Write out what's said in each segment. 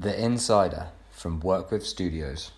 The Insider from Work With Studios.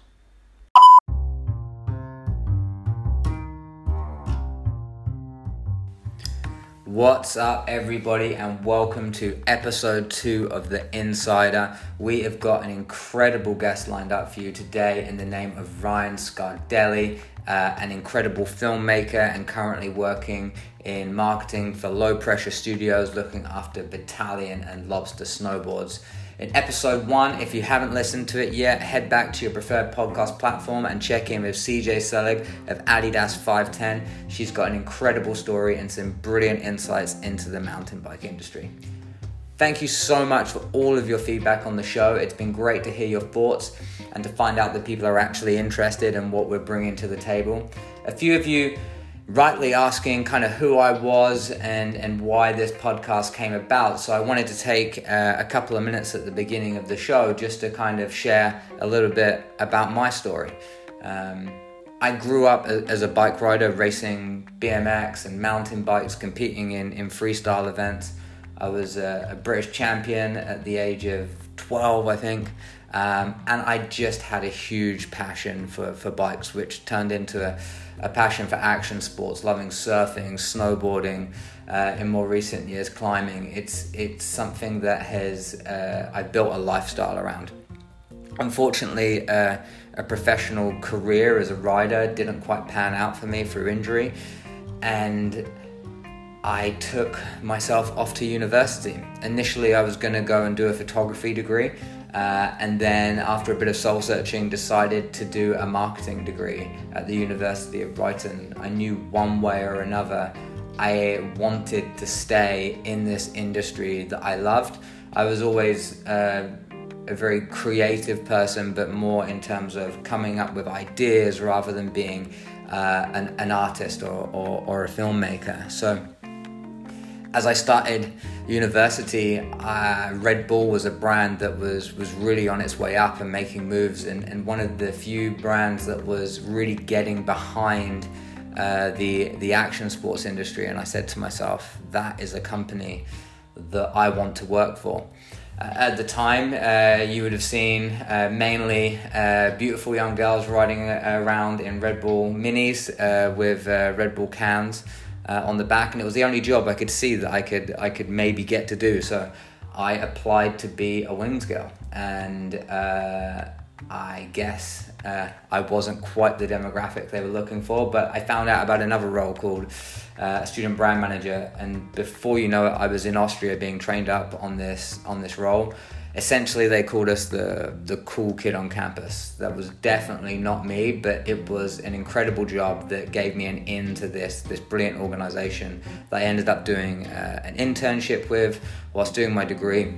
What's up, everybody, and welcome to episode two of The Insider. We have got an incredible guest lined up for you today in the name of Ryan Scardigli, uh, an incredible filmmaker and currently working in marketing for Low Pressure Studios, looking after Bataleon and Lobster Snowboards in episode one. If you haven't listened to it yet, head back to your preferred podcast platform and check in with CJ Selig of Adidas 510. She's got an incredible story and some brilliant insights into the mountain bike industry. Thank you so much for all of your feedback on the show. It's been great to hear your thoughts and to find out that people are actually interested in what we're bringing to the table. A few of you rightly asking kind of who I was and, and why this podcast came about. So I wanted to take uh, a couple of minutes at the beginning of the show just to kind of share a little bit about my story. Um, I grew up as a bike rider, racing BMX and mountain bikes, competing in, in freestyle events. I was a, a British champion at the age of 12, I think. Um, and I just had a huge passion for, for bikes, which turned into a, a passion for action sports, loving surfing, snowboarding, uh, in more recent years, climbing. It's, it's something that has uh, I built a lifestyle around. Unfortunately, uh, a professional career as a rider didn't quite pan out for me through injury, and I took myself off to university. Initially, I was going to go and do a photography degree. Uh, and then, after a bit of soul searching, decided to do a marketing degree at the University of Brighton. I knew one way or another I wanted to stay in this industry that I loved. I was always uh, a very creative person, but more in terms of coming up with ideas rather than being uh, an, an, artist or, or, or a filmmaker. So, as I started university, uh, Red Bull was a brand that was was really on its way up and making moves, and, and one of the few brands that was really getting behind uh, the the action sports industry. And I said to myself, that is a company that I want to work for. Uh, at the time, uh, you would have seen uh, mainly uh, beautiful young girls riding around in Red Bull minis with Red Bull cans uh, on the back, and it was the only job I could see that I could I could maybe get to do. So I applied to be a wings girl, and uh, I guess uh, I wasn't quite the demographic they were looking for. But I found out about another role called uh, student brand manager, and before you know it, I was in Austria being trained up on this on this role essentially they called us the the cool kid on campus. That was definitely not me, but it was an incredible job that gave me an in to this this brilliant organization that I ended up doing uh, an internship with whilst doing my degree.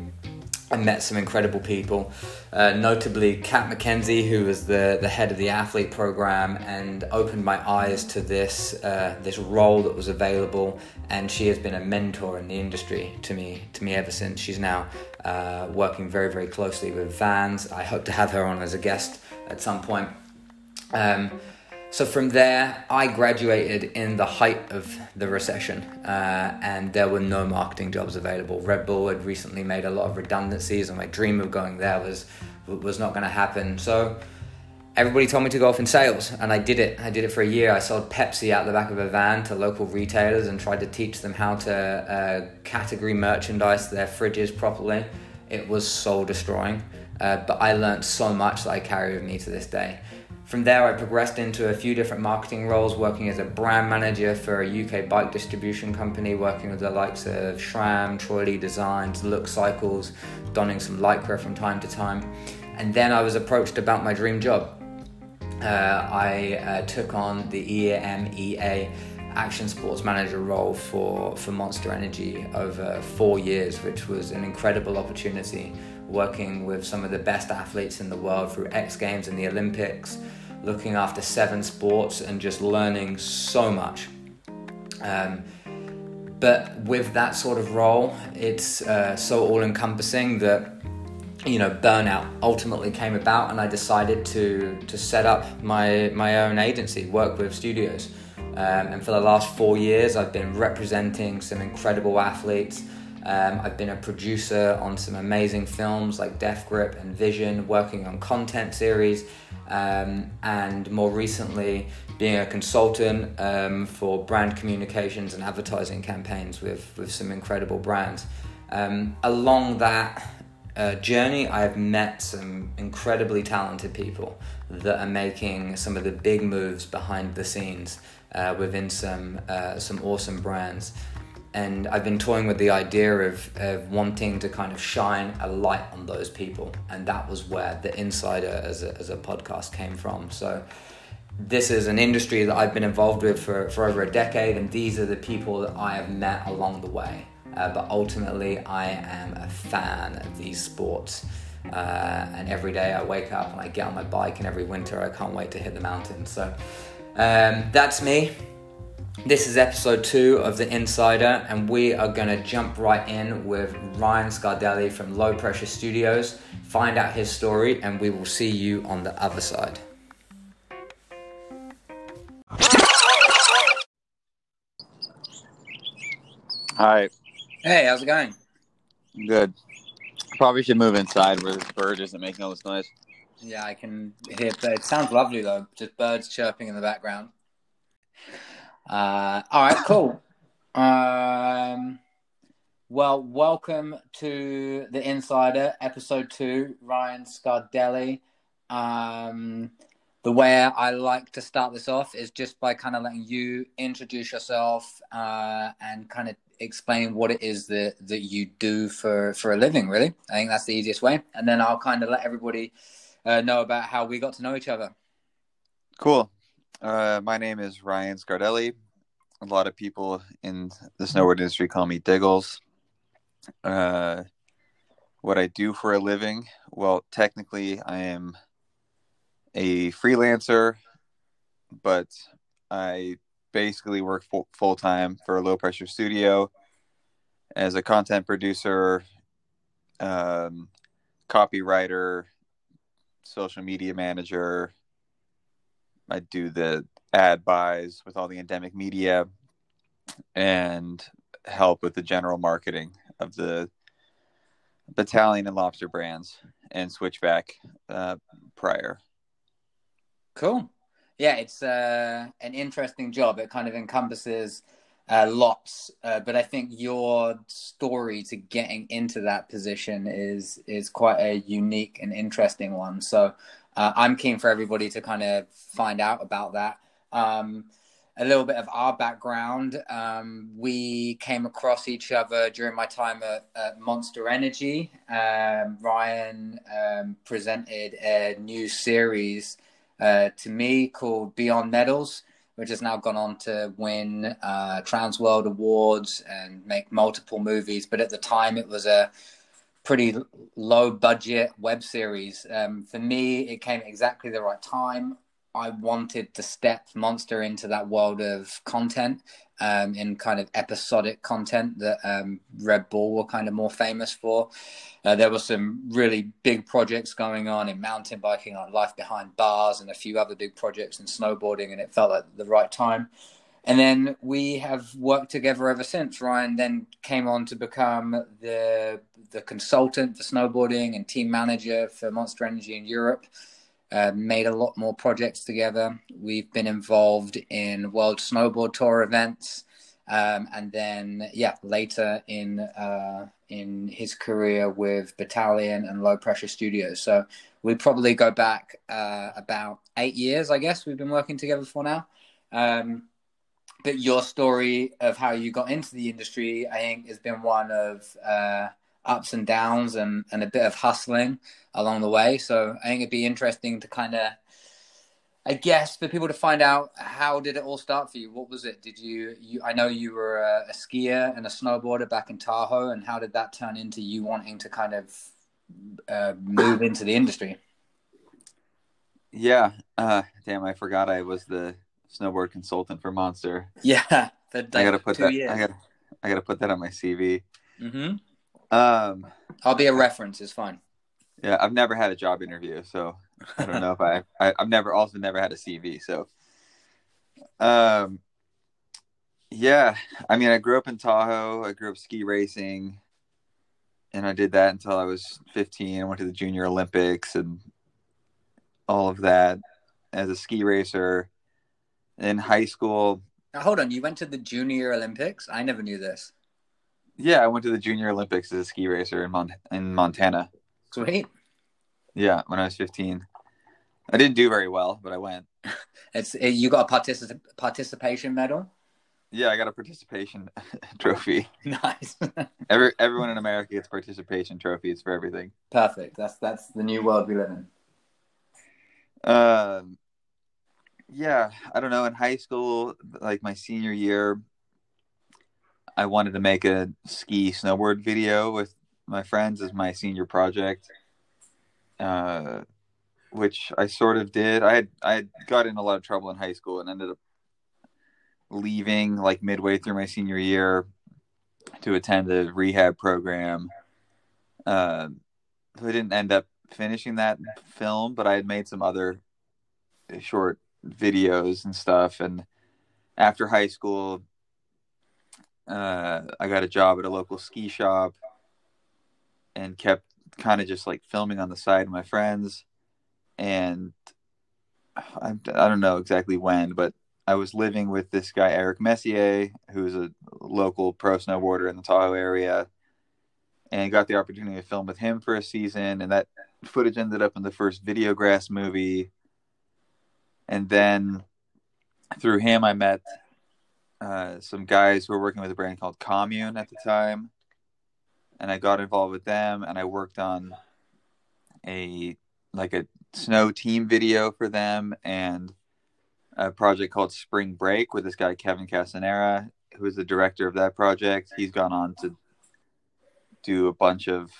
I met some incredible people, uh, notably Kat McKenzie, who was the, the head of the athlete program, and opened my eyes to this uh, this role that was available. And she has been a mentor in the industry to me to me ever since. She's now uh, working very very closely with Vans. I hope to have her on as a guest at some point. Um, so from there, I graduated in the height of the recession, uh, and there were no marketing jobs available. Red Bull had recently made a lot of redundancies, and my dream of going there was was not going to happen. So everybody told me to go off in sales, and I did it. I did it for a year. I sold Pepsi out the back of a van to local retailers and tried to teach them how to uh, category merchandise their fridges properly. It was soul destroying, uh, but I learned so much that I carry with me to this day. From there, I progressed into a few different marketing roles, working as a brand manager for a UK bike distribution company, working with the likes of SRAM, Troy Lee Designs, Look Cycles, donning some Lycra from time to time. And then I was approached about my dream job. Uh, I uh, took on the EMEA action sports manager role for, for Monster Energy over four years, which was an incredible opportunity working with some of the best athletes in the world through X Games and the Olympics, looking after seven sports and just learning so much. Um, but with that sort of role, it's uh, so all encompassing that you know burnout ultimately came about, and I decided to to set up my my own agency, work with studios. Um, and for the last four years, I've been representing some incredible athletes Um, I've been a producer on some amazing films like Death Grip and Vision, working on content series, um, and more recently being a consultant um, for brand communications and advertising campaigns with, with some incredible brands. Um, along that uh, journey, I've met some incredibly talented people that are making some of the big moves behind the scenes uh, within some uh, some awesome brands. And I've been toying with the idea of, of wanting to kind of shine a light on those people. And that was where the Insider as a, as a podcast came from. So, this is an industry that I've been involved with for, for over a decade, and these are the people that I have met along the way. Uh, but ultimately, I am a fan of these sports. Uh, and every day I wake up and I get on my bike, and every winter I can't wait to hit the mountains. So um, that's me. This is episode two of The Insider, and we are going to jump right in with Ryan Scardigli from Low Pressure Studios, find out his story, and we will see you on the other side. Hi. Hey, how's it going? Good. Probably should move inside where this bird isn't making all this noise. Yeah, I can hear. It sounds lovely though, just birds chirping in the background. Uh, all right, cool. Um, well, welcome to the Insider, episode two. Ryan Scardigli. Um, the way I like to start this off is just by kind of letting you introduce yourself uh, and kind of explain what it is that that you do for for a living. Really, I think that's the easiest way, and then I'll kind of let everybody uh, know about how we got to know each other. Cool. Uh, my name is Ryan Scardigli. A lot of people in the snowboard industry call me Diggles. Uh, what I do for a living? Well, technically, I am a freelancer, but I basically work full time for a low pressure studio as a content producer, um, copywriter, social media manager. I do the ad buys with all the endemic media and help with the general marketing of the Bataleon and lobster brands and switchback uh, prior. Cool. Yeah, it's uh, an interesting job. It kind of encompasses uh, lots, uh, but I think your story to getting into that position is is quite a unique and interesting one. So uh, I'm keen for everybody to kind of find out about that. Um, a little bit of our background. Um, we came across each other during my time at, at Monster Energy. Um, Ryan um, presented a new series uh, to me called Beyond Medals, which has now gone on to win uh, Trans World Awards and make multiple movies. But at the time, it was a pretty low budget web series. Um, for me, it came at exactly the right time. I wanted to step Monster into that world of content um, in kind of episodic content that um, Red Bull were kind of more famous for. Uh, there were some really big projects going on in mountain biking, on Life Behind Bars, and a few other big projects in snowboarding, and it felt like the right time. And then we have worked together ever since. Ryan then came on to become the the consultant for snowboarding and team manager for Monster Energy in Europe. Uh, made a lot more projects together. We've been involved in World Snowboard Tour events, um, and then yeah, later in uh, in his career with Bataleon and Low Pressure Studios. So we probably go back uh, about eight years, I guess. We've been working together for now. Um, but your story of how you got into the industry, I think, has been one of uh, ups and downs and, and a bit of hustling along the way. So I think it'd be interesting to kind of, I guess, for people to find out how did it all start for you? What was it? Did you, you I know you were a, a skier and a snowboarder back in Tahoe, and how did that turn into you wanting to kind of uh, move into the industry? Yeah, uh, damn, I forgot I was the snowboard consultant for Monster. Yeah, I gotta put that. Years. I gotta, I gotta put that on my CV. Mm-hmm. Um, I'll be a reference. It's fine. Yeah, I've never had a job interview, so I don't know if I, I have never also never had a CV. So, um, yeah, I mean, I grew up in Tahoe. I grew up ski racing. and I did that until I was 15. I went to the Junior Olympics and all of that as a ski racer. In high school, Now, hold on, you went to the Junior Olympics? I never knew this. Yeah, I went to the Junior Olympics as a ski racer in Mon- in Montana. Sweet. Yeah, when I was 15. I didn't do very well, but I went. It's you got a particip- participation medal. Yeah, I got a participation trophy. nice. Every everyone in America gets participation trophies for everything. Perfect. That's that's the new world we live in. Um, yeah, I don't know. In high school, like my senior year, I wanted to make a ski snowboard video with my friends as my senior project, uh, which I sort of did. I had I had got in a lot of trouble in high school and ended up leaving like midway through my senior year to attend a rehab program. Uh, I didn't end up finishing that film, but I had made some other short videos and stuff. And after high school, uh, I got a job at a local ski shop and kept kind of just like filming on the side with my friends. And I, I don't know exactly when, but I was living with this guy, Eric Messier, who's a local pro snowboarder in the Tahoe area, and got the opportunity to film with him for a season. And that footage ended up in the first Videograss movie. And then through him, I met uh, some guys who were working with a brand called Commune at the time. And I got involved with them and I worked on a like a snow team video for them and a project called Spring Break with this guy Kevin Castanheira, who is the director of that project. He's gone on to do a bunch of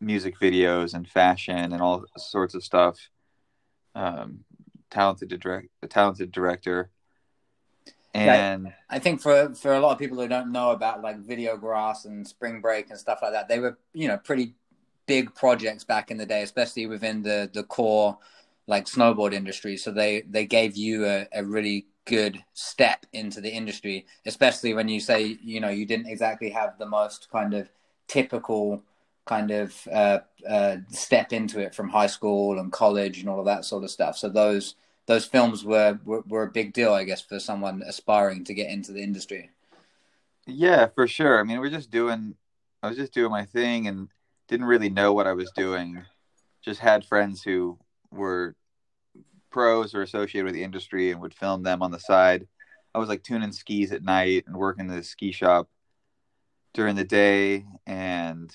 music videos and fashion and all sorts of stuff. Um, talented direct, a talented director, and I think for for a lot of people who don't know about like Videograss and Spring Break and stuff like that, they were you know pretty big projects back in the day, especially within the the core like snowboard industry. So they they gave you a, a really good step into the industry, especially when you say you know you didn't exactly have the most kind of typical kind of uh, uh, step into it from high school and college and all of that sort of stuff. So those those films were, were, were a big deal, I guess, for someone aspiring to get into the industry. yeah, for sure. I mean, we're just doing. I was just doing my thing and didn't really know what I was doing. Just had friends who were pros or associated with the industry and would film them on the side. I was like tuning skis at night and working the ski shop during the day. And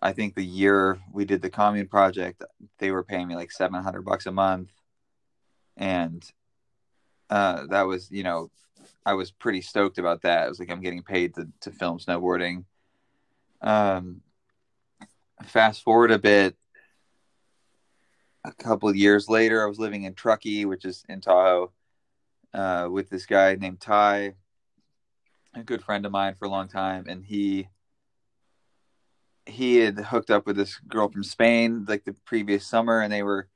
I think the year we did the commune project, they were paying me like 700 bucks a month. And uh, that was, you know, I was pretty stoked about that. I was like, I'm getting paid to, to film snowboarding. Um, fast forward a bit, a couple years later, I was living in Truckee, which is in Tahoe, uh, with this guy named Ty, a good friend of mine for a long time, and he he had hooked up with this girl from Spain like the previous summer, and they were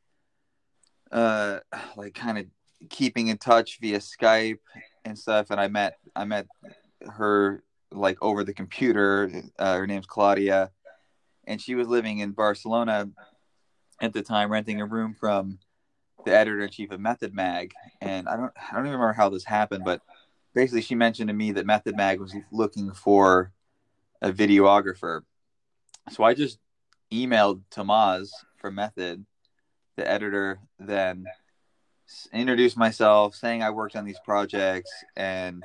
uh like kind of keeping in touch via Skype and stuff. And I met I met her like over the computer. Uh, her name's Claudia, and she was living in Barcelona at the time, renting a room from the editor in chief of Method Mag. And I don't I don't even remember how this happened, but basically she mentioned to me that Method Mag was looking for a videographer. So I just emailed Tomas from Method, the editor, then introduced myself, saying I worked on these projects and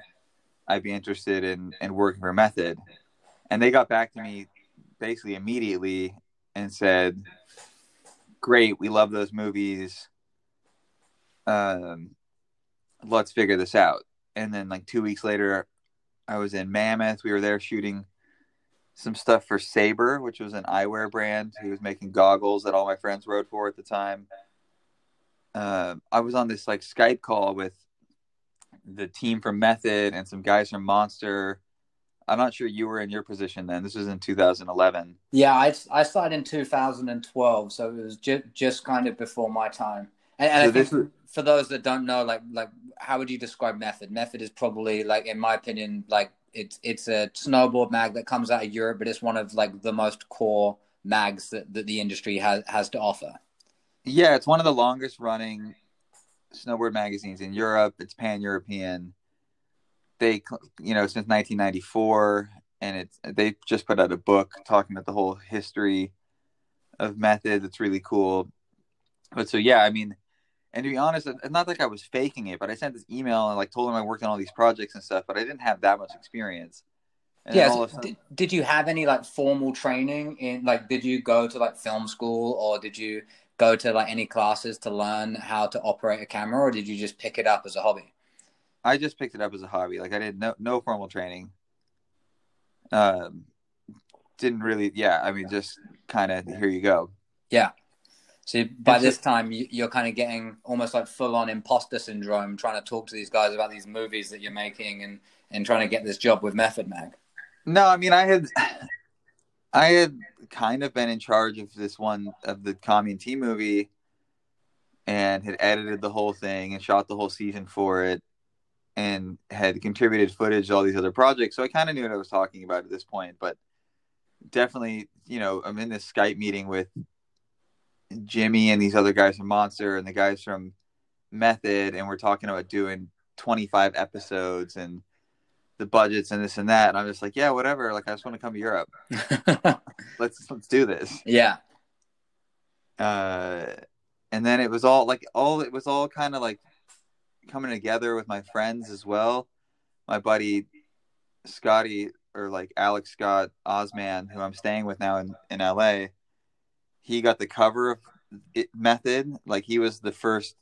I'd be interested in, in working for Method. And they got back to me basically immediately and said, Great, we love those movies. Um, let's figure this out. And then, like, two weeks later, I was in Mammoth. We were there shooting some stuff for Saber, which was an eyewear brand He was making goggles that all my friends rode for at the time. Uh, I was on this like Skype call with the team from Method and some guys from Monster. I'm not sure you were in your position then. This was in 2011. Yeah, I, I started in 2012, so it was ju- just kind of before my time. And, and So I think was- for those that don't know, like like how would you describe Method? Method is probably like, in my opinion, like it's it's a snowboard mag that comes out of Europe, but it's one of like the most core mags that, that the industry has has to offer. Yeah, it's one of the longest running snowboard magazines in Europe. It's pan European. They, you know, since 1994, and it's they just put out a book talking about the whole history of method. It's really cool. But so yeah, I mean, and to be honest, it's not like I was faking it, but I sent this email and like told them I worked on all these projects and stuff, but I didn't have that much experience. And yeah. So sudden... did, did you have any like formal training in like? Did you go to like film school or did you go to like any classes to learn how to operate a camera, or did you just pick it up as a hobby? I just picked it up as a hobby. Like I did no no formal training. Um, didn't really. Yeah, I mean, just kind of here you go. Yeah. So by this time, you're kind of getting almost like full on imposter syndrome, trying to talk to these guys about these movies that you're making and and trying to get this job with Method Mag. No, I mean I had I had kind of been in charge of this one of the and T movie and had edited the whole thing and shot the whole season for it and had contributed footage to all these other projects. So I kind of knew what I was talking about at this point, but definitely, you know, I'm in this Skype meeting with Jimmy and these other guys from Monster and the guys from Method, and we're talking about doing 25 episodes and the budgets and this and that. And I'm just like, yeah, whatever. Like, I just want to come to Europe. let's let's do this. Yeah. Uh, and then it was all like all it was all kind of like coming together with my friends as well. My buddy Scotty or like Alex Scott Osman, who I'm staying with now in in LA. He got the cover of it method. Like he was the first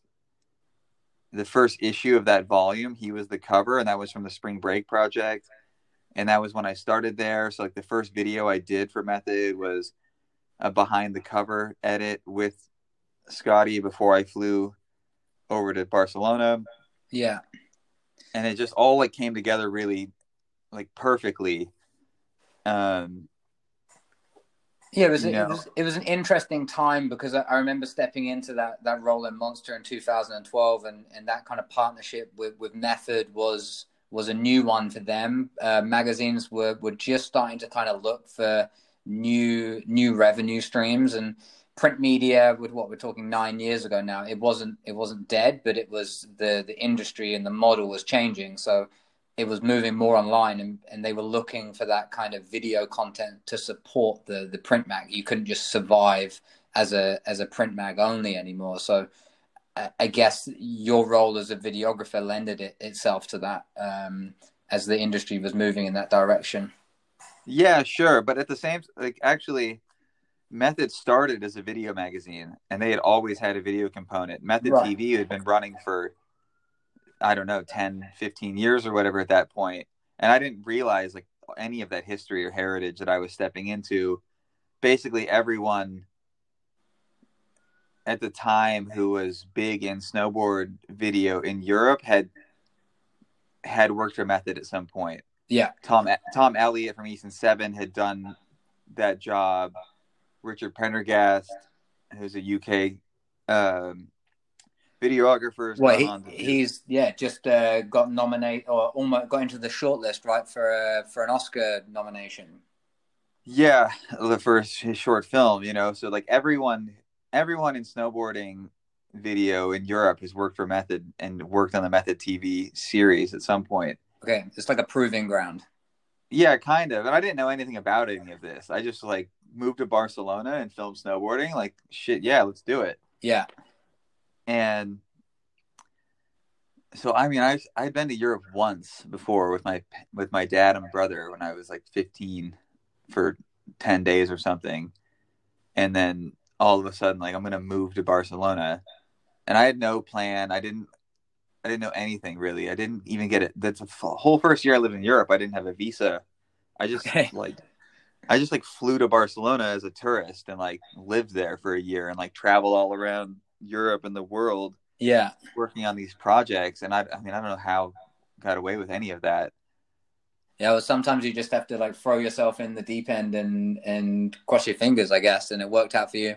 the first issue of that volume, he was the cover, and that was from the Spring Break project. And that was when I started there. So, like, the first video I did for Method was a behind the cover edit with Scotty before I flew over to Barcelona. Yeah. And it just all like came together really like perfectly. Um yeah, it was, it was it was an interesting time because I, I, remember stepping into that that role in Monster in 2012, and and that kind of partnership with with Method was was a new one for them. Uh, magazines were were just starting to kind of look for new new revenue streams and print media with what we're talking nine years ago now it wasn't it wasn't dead but it was the the industry and the model was changing so it was moving more online and, and they were looking for that kind of video content to support the the print mag. You couldn't just survive as a as a print mag only anymore. So i guess your role as a videographer lended it, itself to that um, as the industry was moving in that direction. Yeah sure. But at the same like actually method started as a video magazine and they had always had a video component. Method right. tv had been running for I don't know, 10, 15 years or whatever at that point. And I didn't realize like any of that history or heritage that I was stepping into. Basically, everyone at the time who was big in snowboard video in Europe had had worked for Method at some point. Yeah. Tom Tom Elliott from Isenseven had done that job. Richard Prendergast, who's a UK um, videographers. Well, he, he's yeah, just uh, got nominated or almost got into the shortlist, right, for uh, for an Oscar nomination. Yeah, the first his short film, you know. So like everyone, everyone in snowboarding video in Europe has worked for Method and worked on the Method TV series at some point. Okay, it's like a proving ground. Yeah, kind of. And I didn't know anything about any of this. I just like moved to Barcelona and filmed snowboarding. Like shit, yeah, let's do it. Yeah and so I mean I I'd been to Europe once before with my with my dad and brother when I was like 15 for 10 days or something. And then all of a sudden like I'm going to move to Barcelona. And I had no plan. I didn't I didn't know anything really. I didn't even get it. That's a whole first year I lived in Europe I didn't have a visa. I just okay. like I just like flew to Barcelona as a tourist and like lived there for a year and like traveled all around Europe and the world. Yeah, working on these projects, and I, I mean, I don't know how got away with any of that. Yeah, well, sometimes you just have to like throw yourself in the deep end and and cross your fingers, I guess, and it worked out for you.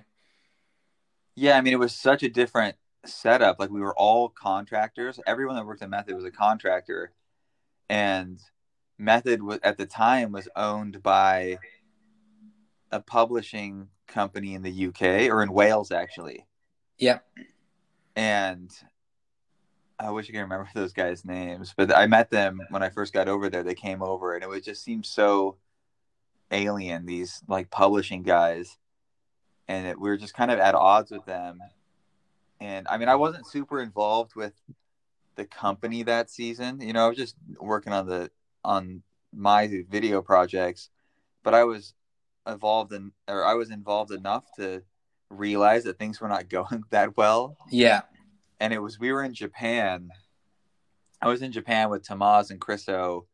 Yeah, I mean, it was such a different setup. Like we were all contractors. Everyone that worked at Method was a contractor, and Method was at the time was owned by a publishing company in the UK or in Wales actually. Yep. And I wish I could remember those guys' names, but I met them when I first got over there. They came over and it would just seem so alien, these like publishing guys. And it, we were just kind of at odds with them. And I mean, I wasn't super involved with the company that season. You know, I was just working on the on my video projects, but I was involved in or I was involved enough to realize that things were not going that well. Yeah. And it was we were in Japan. I was in Japan with Tamaz and Chriso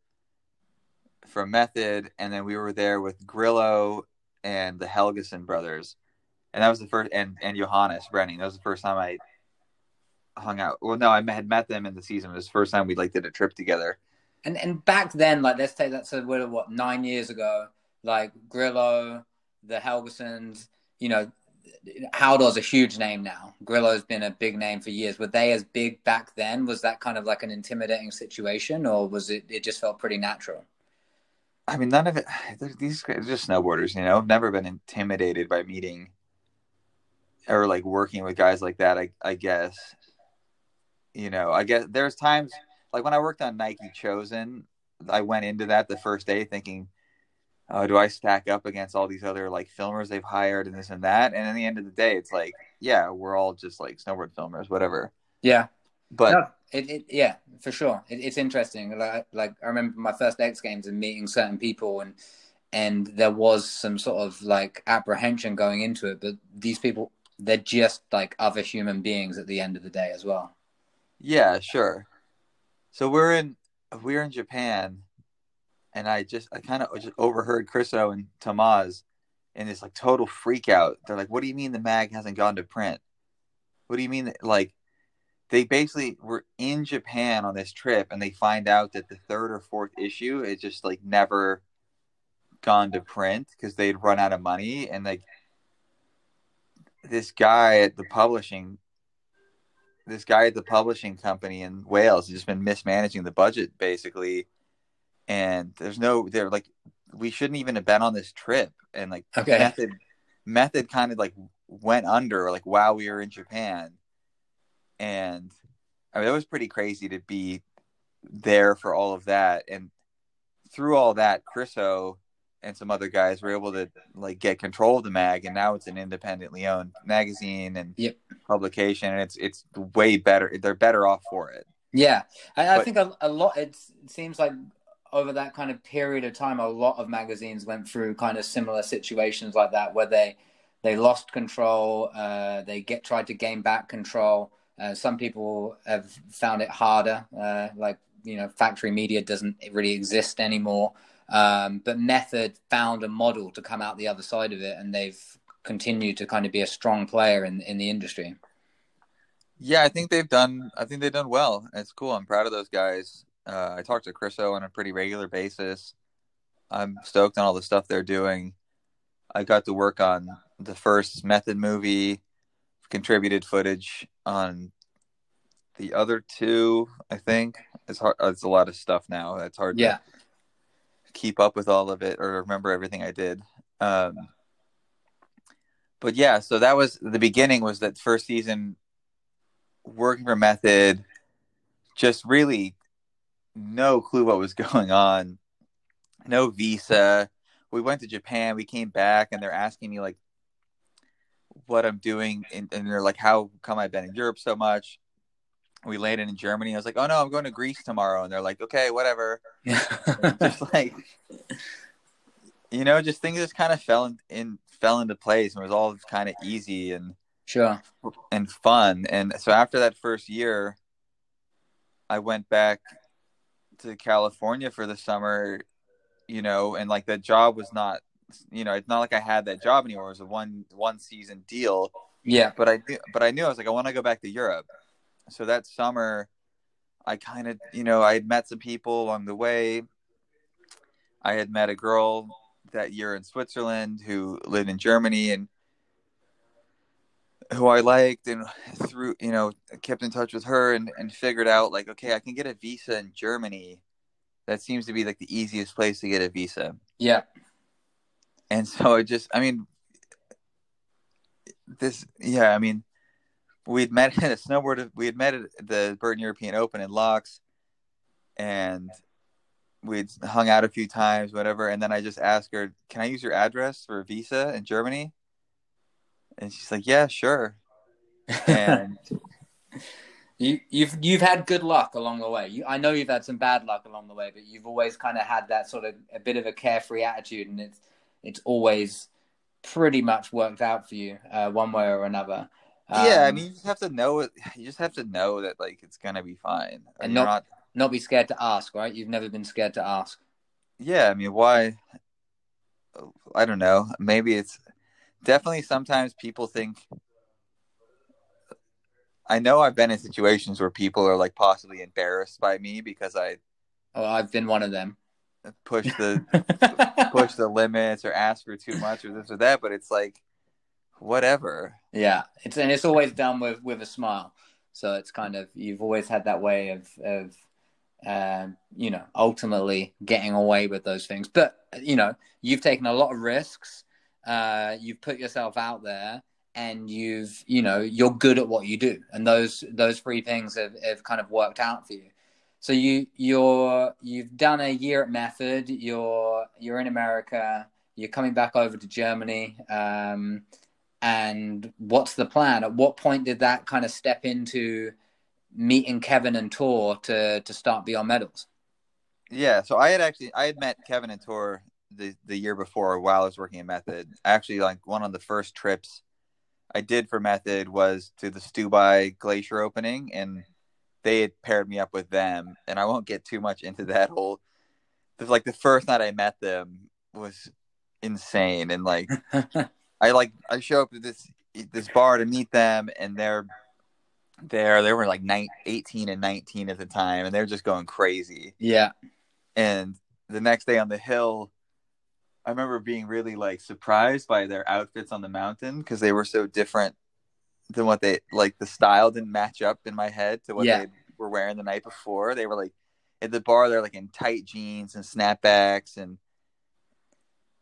from Method, and then we were there with Grillo and the Helgason brothers. And that was the first and and Johannes Brenning. That was the first time I hung out. Well, no, I had met them in the season. It was the first time we like did a trip together. And and back then, like let's take that to what, what nine years ago, like Grillo, the Helgasons, you know, Halldor's a huge name now. Grillo's been a big name for years. Were they as big back then? Was that kind of like an intimidating situation, or was it? It just felt pretty natural. I mean, none of it. These guys are just snowboarders, you know. I've never been intimidated by meeting or like working with guys like that. I I guess, you know, I guess there's times like when I worked on Nike Chosen, I went into that the first day thinking, oh, do I stack up against all these other like filmers they've hired and this and that? And in the end of the day, it's like, yeah, we're all just like snowboard filmers, whatever. Yeah. But no, it, it, yeah, for sure. It, it's interesting. Like, like I remember my first X Games and meeting certain people, and and there was some sort of like apprehension going into it. But these people, they're just like other human beings at the end of the day as well. Yeah, sure. So we're in we're in Japan, and I just I kind of just overheard Chriso and Tamaz in this like total freak out. They're like, "What do you mean the mag hasn't gone to print? What do you mean that, like?" They basically were in Japan on this trip, and they find out that the third or fourth issue is just like never gone to print because they'd run out of money, and like this guy at the publishing this guy at the publishing company in Wales has just been mismanaging the budget basically. And there's no, they're like, we shouldn't even have been on this trip. And like, okay. method, method kind of like went under, like, while we were in Japan. And I mean, it was pretty crazy to be there for all of that. And through all that, Chriso and some other guys were able to like get control of the mag and now it's an independently owned magazine and yep. publication and it's it's way better they're better off for it yeah i, I think a, a lot it seems like over that kind of period of time a lot of magazines went through kind of similar situations like that where they they lost control uh, they get tried to gain back control uh, some people have found it harder uh, like you know factory media doesn't really exist anymore um, but Method found a model to come out the other side of it, and they've continued to kind of be a strong player in in the industry. Yeah, I think they've done. I think they've done well. It's cool. I'm proud of those guys. Uh, I talk to Chriso on a pretty regular basis. I'm stoked on all the stuff they're doing. I got to work on the first Method movie, contributed footage on the other two. I think it's hard. It's a lot of stuff now. It's hard. Yeah. To, keep up with all of it or remember everything I did. Um, but yeah, so that was the beginning. Was that first season working for Method? Just really no clue what was going on. No visa. We went to Japan. We came back, and they're asking me like what I'm doing, and, and they're like, "How come I've been in Europe so much?" we landed in Germany. I was like, "Oh no, I'm going to Greece tomorrow," and they're like, "Okay, whatever." just like, you know, just things just kind of fell in, in fell into place and it was all kind of easy and sure and fun. And so after that first year, I went back to California for the summer, you know, and like that job was not, you know, it's not like I had that job anymore. It was a one one season deal. Yeah, but I knew, but I knew I was like, I want to go back to Europe so that summer i kind of you know i had met some people along the way i had met a girl that year in switzerland who lived in germany and who i liked and through you know kept in touch with her and, and figured out like okay i can get a visa in germany that seems to be like the easiest place to get a visa. Yeah. And so I just, I mean, this, yeah, I mean, we'd met at a snowboard, we had met at the Burton European Open in Laax and we'd hung out a few times, whatever. And then I just asked her, "Can I use your address for a visa in Germany?" And she's like, "Yeah, sure." And you, you've you've had good luck along the way. You, I know you've had some bad luck along the way, but you've always kind of had that sort of a bit of a carefree attitude, and it's it's always pretty much worked out for you uh, one way or another. Um, yeah, I mean, you just have to know it. You just have to know that like it's gonna be fine, And You're not- not be scared to ask, right? You've never been scared to ask. yeah i mean why i don't know maybe it's definitely sometimes people think i know i've been in situations where people are like possibly embarrassed by me because i Oh, I've been one of them. push the push the limits or ask for too much or this or that but it's like whatever Yeah, it's and it's always done with with a smile. So it's kind of you've always had that way of of um, you know ultimately getting away with those things. But you know you've taken a lot of risks. Uh, you've put yourself out there, and you've you know you're good at what you do, and those those three things have, have kind of worked out for you. So you you're you've done a year at Method. You're you're in America. You're coming back over to Germany. Um, and what's the plan? At what point did that kind of step into meeting Kevin and Tor to to start Beyond Medals? Yeah, so I had actually I had met Kevin and Tor the the year before while I was working at Method. Actually, like one of the first trips I did for Method was to the Stubai Glacier opening, and they had paired me up with them. And I won't get too much into that whole. Like the first night I met them was insane, and like I like I show up to this this bar to meet them, and they're there. They were like nine, 18 and nineteen at the time, and they're just going crazy yeah, and the next day on the hill i remember being really like surprised by their outfits on the mountain because they were so different than what they like the style didn't match up in my head to what Yeah. they were wearing the night before. They were like at the bar they're like in tight jeans and snapbacks and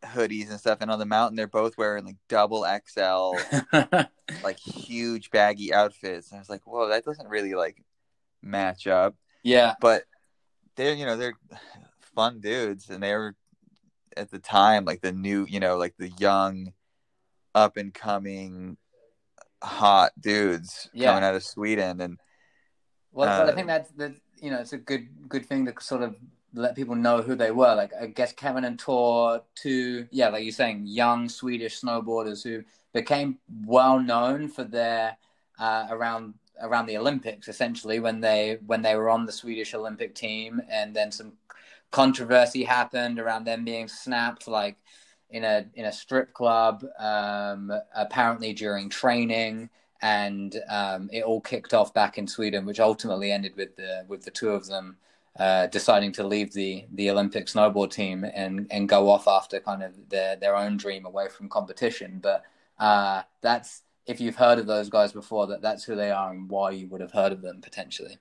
hoodies and stuff and on the mountain they're both wearing like double xl like huge baggy outfits and i was like whoa that doesn't really like match up. Yeah, but they're you know they're fun dudes and they were at the time like the new you know like the young up and coming hot dudes Yeah. coming out of sweden and Well, well, I Uh, think that's the You know, it's a good good thing to sort of let people know who they were. Like I guess Kevin and Tor, two yeah, like you're saying, young Swedish snowboarders who became well known for their uh, around around the Olympics, essentially when they when they were on the Swedish Olympic team, and then some controversy happened around them being snapped, like in a in a strip club, um, apparently during training and um, it all kicked off back in Sweden, which ultimately ended with the with the two of them uh, deciding to leave the the Olympic snowboard team and and go off after kind of their their own dream away from competition. But uh, that's if you've heard of those guys before, that that's who they are and why you would have heard of them potentially.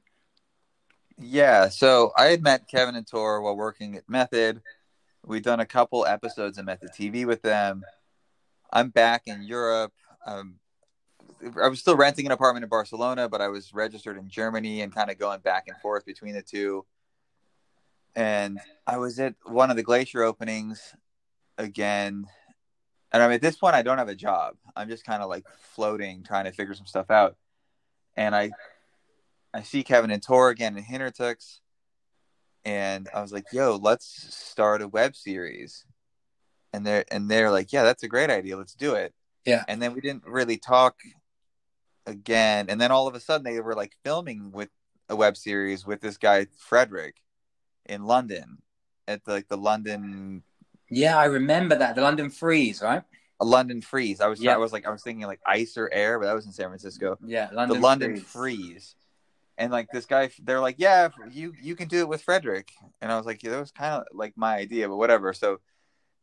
Yeah so i had met kevin and tor while working at method we'd done a couple episodes of method tv with them i'm back in europe um, i was still renting an apartment in barcelona but i was registered in germany and kind of going back and forth between the two and I was at one of the glacier openings again. And I'm at this point, I don't have a job. I'm just kind of like floating, trying to figure some stuff out. And I, I see Kevin and Tor again in Hintertux, and I was like, "Yo, let's start a web series." And they're and they're like, "Yeah, that's a great idea. Let's do it." Yeah. And then we didn't really talk again. And then all of a sudden, they were like filming with a web series with this guy Frederick in London at the, like the London Yeah, I remember that the London Freeze, right? a London Freeze. I was Yeah. I was like I was thinking like Icer Air, but that was in San Francisco. Yeah, London the London Freeze. Freeze. And like this guy, they're like, yeah, you you can do it with Frederick. And I was like, yeah, that was kind of like my idea, but whatever. So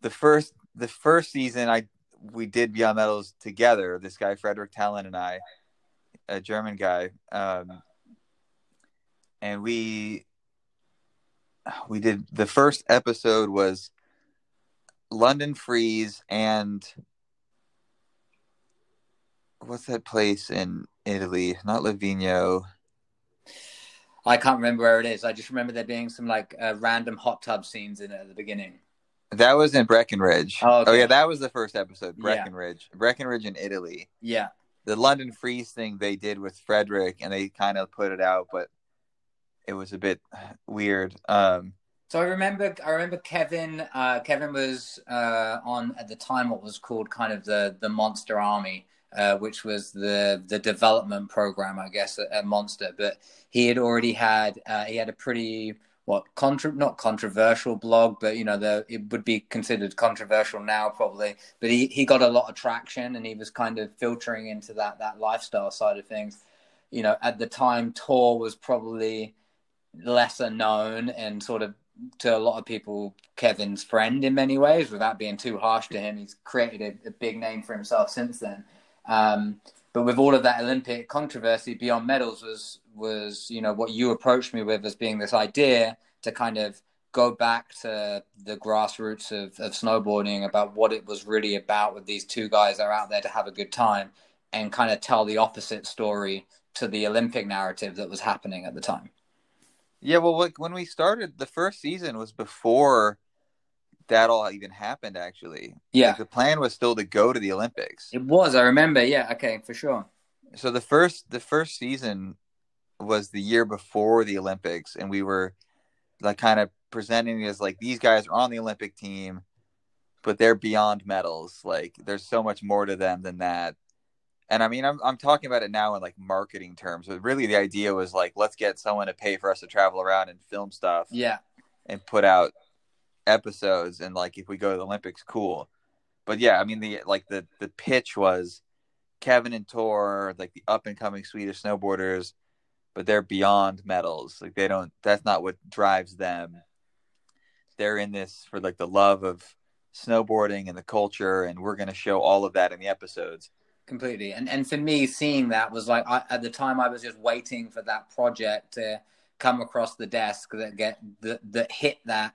the first the first season, I we did Beyond Medals together. This guy Frederick Talon and I, a German guy, um, and we we did the first episode was London Freeze and what's that place in Italy? Not Livigno. I can't remember where it is. I just remember there being some like uh, random hot tub scenes in it at the beginning. That was in Breckenridge. Oh, okay. oh yeah, that was the first episode. Yeah. Breckenridge, Breckenridge in Italy. Yeah, The London Freeze thing they did with Frederick, and they kind of put it out, but it was a bit weird. Um, So I remember, I remember Kevin. Uh, Kevin was uh, on at the time what was called kind of the the Monster Army, uh, which was the the development program, I guess, at, at Monster. But he had already had uh, he had a pretty what contra not controversial blog, but you know the it would be considered controversial now probably. But he he got a lot of traction, and he was kind of filtering into that that lifestyle side of things. You know, at the time, Tor was probably lesser known and sort of to a lot of people Kevin's friend in many ways without being too harsh to him. He's created a, a big name for himself since then. Um, but with all of that Olympic controversy, Beyond Medals was was you know what you approached me with as being this idea to kind of go back to the grassroots of, of snowboarding about what it was really about with these two guys that are out there to have a good time and kind of tell the opposite story to the Olympic narrative that was happening at the time. yeah, well, like, when we started, the first season was before that all even happened. Actually, Yeah. Like, the plan was still to go to the Olympics. It was, I remember. Yeah, okay, for sure. so the first the first season was the year before the Olympics, and we were like kind of presenting as like these guys are on the Olympic team, but they're beyond medals. Like there's so much more to them than that. And I mean, I'm I'm talking about it now in like marketing terms, but really the idea was like let's get someone to pay for us to travel around and film stuff Yeah, and put out episodes and like if we go to the Olympics, cool. But yeah, I mean the like the the pitch was Kevin and Tor, like the up and coming Swedish snowboarders, but they're beyond medals. Like they don't that's not what drives them. They're in this for like the love of snowboarding and the culture and we're gonna show all of that in the episodes. completely. And and for me, seeing that was like I, at the time I was just waiting for that project to come across the desk that get that that hit that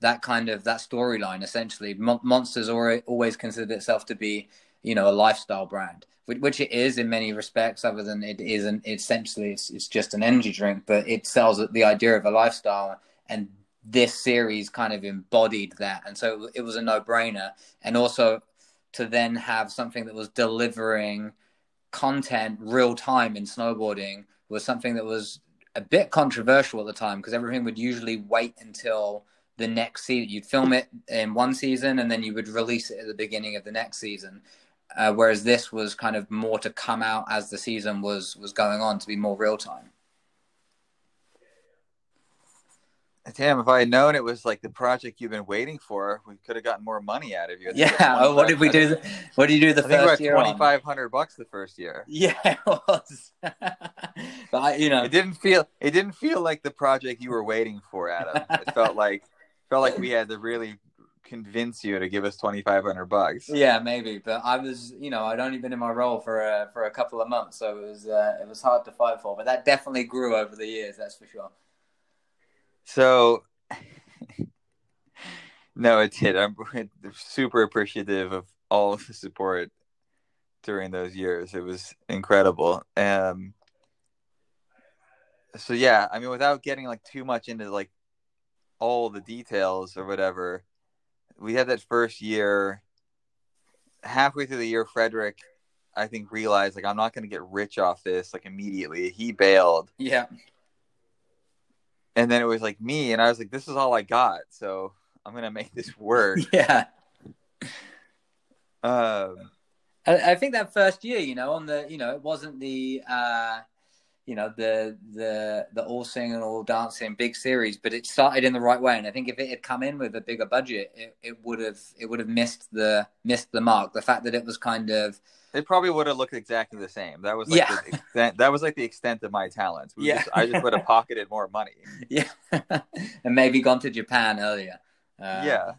that kind of that storyline. Essentially, Mon- Monsters already, always considered itself to be you know a lifestyle brand, which, which it is in many respects. Other than it isn't essentially it's, it's just an energy drink, but it sells the idea of a lifestyle and. This series kind of embodied that, and so it was a no-brainer. And also, to then have something that was delivering content real time in snowboarding was something that was a bit controversial at the time because everything would usually wait until the next season. You'd film it in one season and then you would release it at the beginning of the next season. Uh, whereas this was kind of more to come out as the season was was going on to be more real time. Damn, if I had known it was like the project you've been waiting for, we could have gotten more money out of you. Yeah. Oh, what did we do? The, what did you do the I first year? twenty five hundred bucks the first year. Yeah, it was. but I, you know, It didn't feel it didn't feel like the project you were waiting for, Adam. It felt like felt like we had to really convince you to give us twenty five hundred bucks. Yeah, maybe, but I was, you know, I'd only been in my role for a, for a couple of months, so it was uh, it was hard to fight for. But that definitely grew over the years, that's for sure. So no, it did. I'm super appreciative of all of the support during those years. It was incredible. Um so yeah, I mean without getting like too much into like all the details or whatever, we had that first year halfway through the year Frederick I think realized like I'm not going to get rich off this like immediately. He bailed Yeah, and then it was like me and I was like this is all I got. So I'm going to make this work. yeah. um I, I think that first year, you know, on the, you know, it wasn't the, uh, you know, the the the all singing, all dancing big series, but it started in the right way. And I think if it had come in with a bigger budget, it, it would have it would have missed the missed the mark. The fact that it was kind of it probably would have looked exactly the same. That was like Yeah. the extent, that was like the extent of my talents. We Yeah. just, I just would have pocketed more money. yeah, and maybe gone to Japan earlier. Uh, yeah.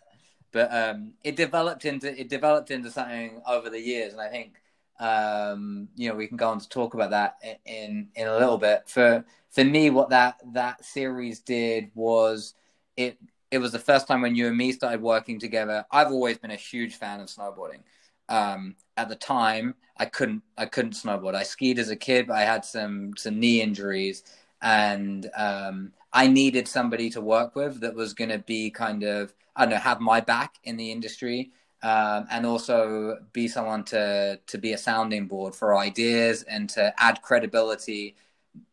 but um, it developed into it developed into something over the years, and I think um, you know we can go on to talk about that in in a little bit. For for me, what that that series did was it it was the first time when you and me started working together. I've always been a huge fan of snowboarding. Um, at the time, I couldn't I couldn't snowboard. I skied as a kid, but I had some some knee injuries, and um, I needed somebody to work with that was going to be kind of I don't know have my back in the industry. Um, and also be someone to to be a sounding board for ideas and to add credibility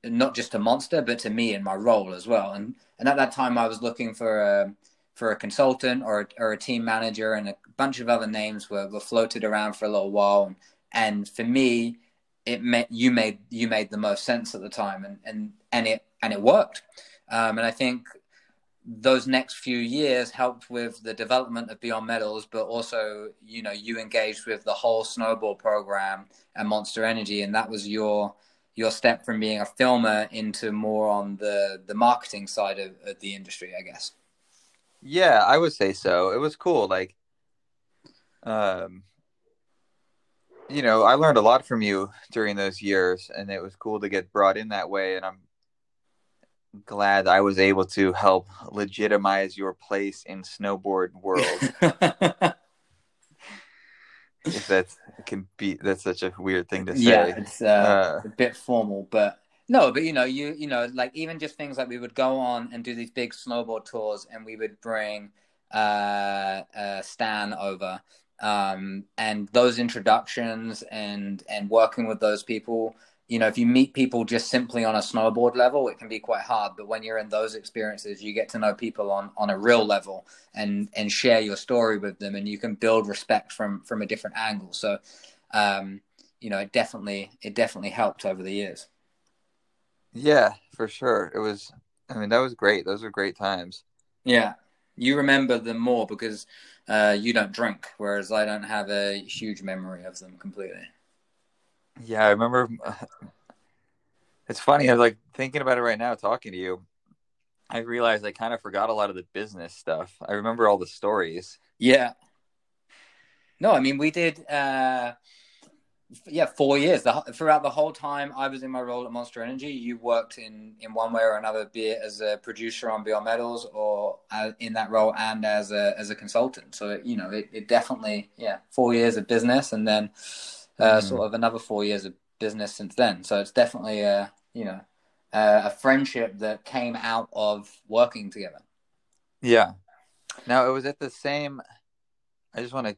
not just to Monster, but to me in my role as well. And and at that time, I was looking for a for a consultant or or a team manager, and a bunch of other names were, were floated around for a little while. And, and for me, it meant you made you made the most sense at the time, and and and it and it worked. Um, and I think those next few years helped with the development of Beyond Medals, but also, you know, you engaged with the whole snowball program and Monster Energy, and that was your your step from being a filmer into more on the the marketing side of, of the industry, I guess. Yeah, I would say so. It was cool. Like, um, you know, I learned a lot from you during those years, and it was cool to get brought in that way. And I'm glad I was able to help legitimize your place in snowboard world. if that can be that's such a weird thing to say. Yeah, it's uh, uh, a bit formal, but no, but you know, you you know, like even just things like we would go on and do these big snowboard tours, and we would bring uh, uh Stan over, um, and those introductions and and working with those people you know, if you meet people just simply on a snowboard level, it can be quite hard. But when you're in those experiences, you get to know people on, on a real level and, and share your story with them and you can build respect from, from a different angle. So, um, you know, it definitely, it definitely helped over the years. Yeah, for sure. It was, I mean, that was great. Those were great times. Yeah. You remember them more because uh, you don't drink, whereas I don't have a huge memory of them completely. Yeah, I remember. It's funny. I'm like thinking about it right now, talking to you. I realized I kind of forgot a lot of the business stuff. I remember all the stories. Yeah. No, I mean we did. uh yeah, four years. The, throughout the whole time I was in my role at Monster Energy, you worked in in one way or another, be it as a producer on Beyond Medals or uh, in that role and as a as a consultant. So you know, it, it definitely yeah, four years of business, and then uh, mm. sort of another four years of business since then. So it's definitely a you know a, a friendship that came out of working together. Yeah. Now it was at the same. I just want to,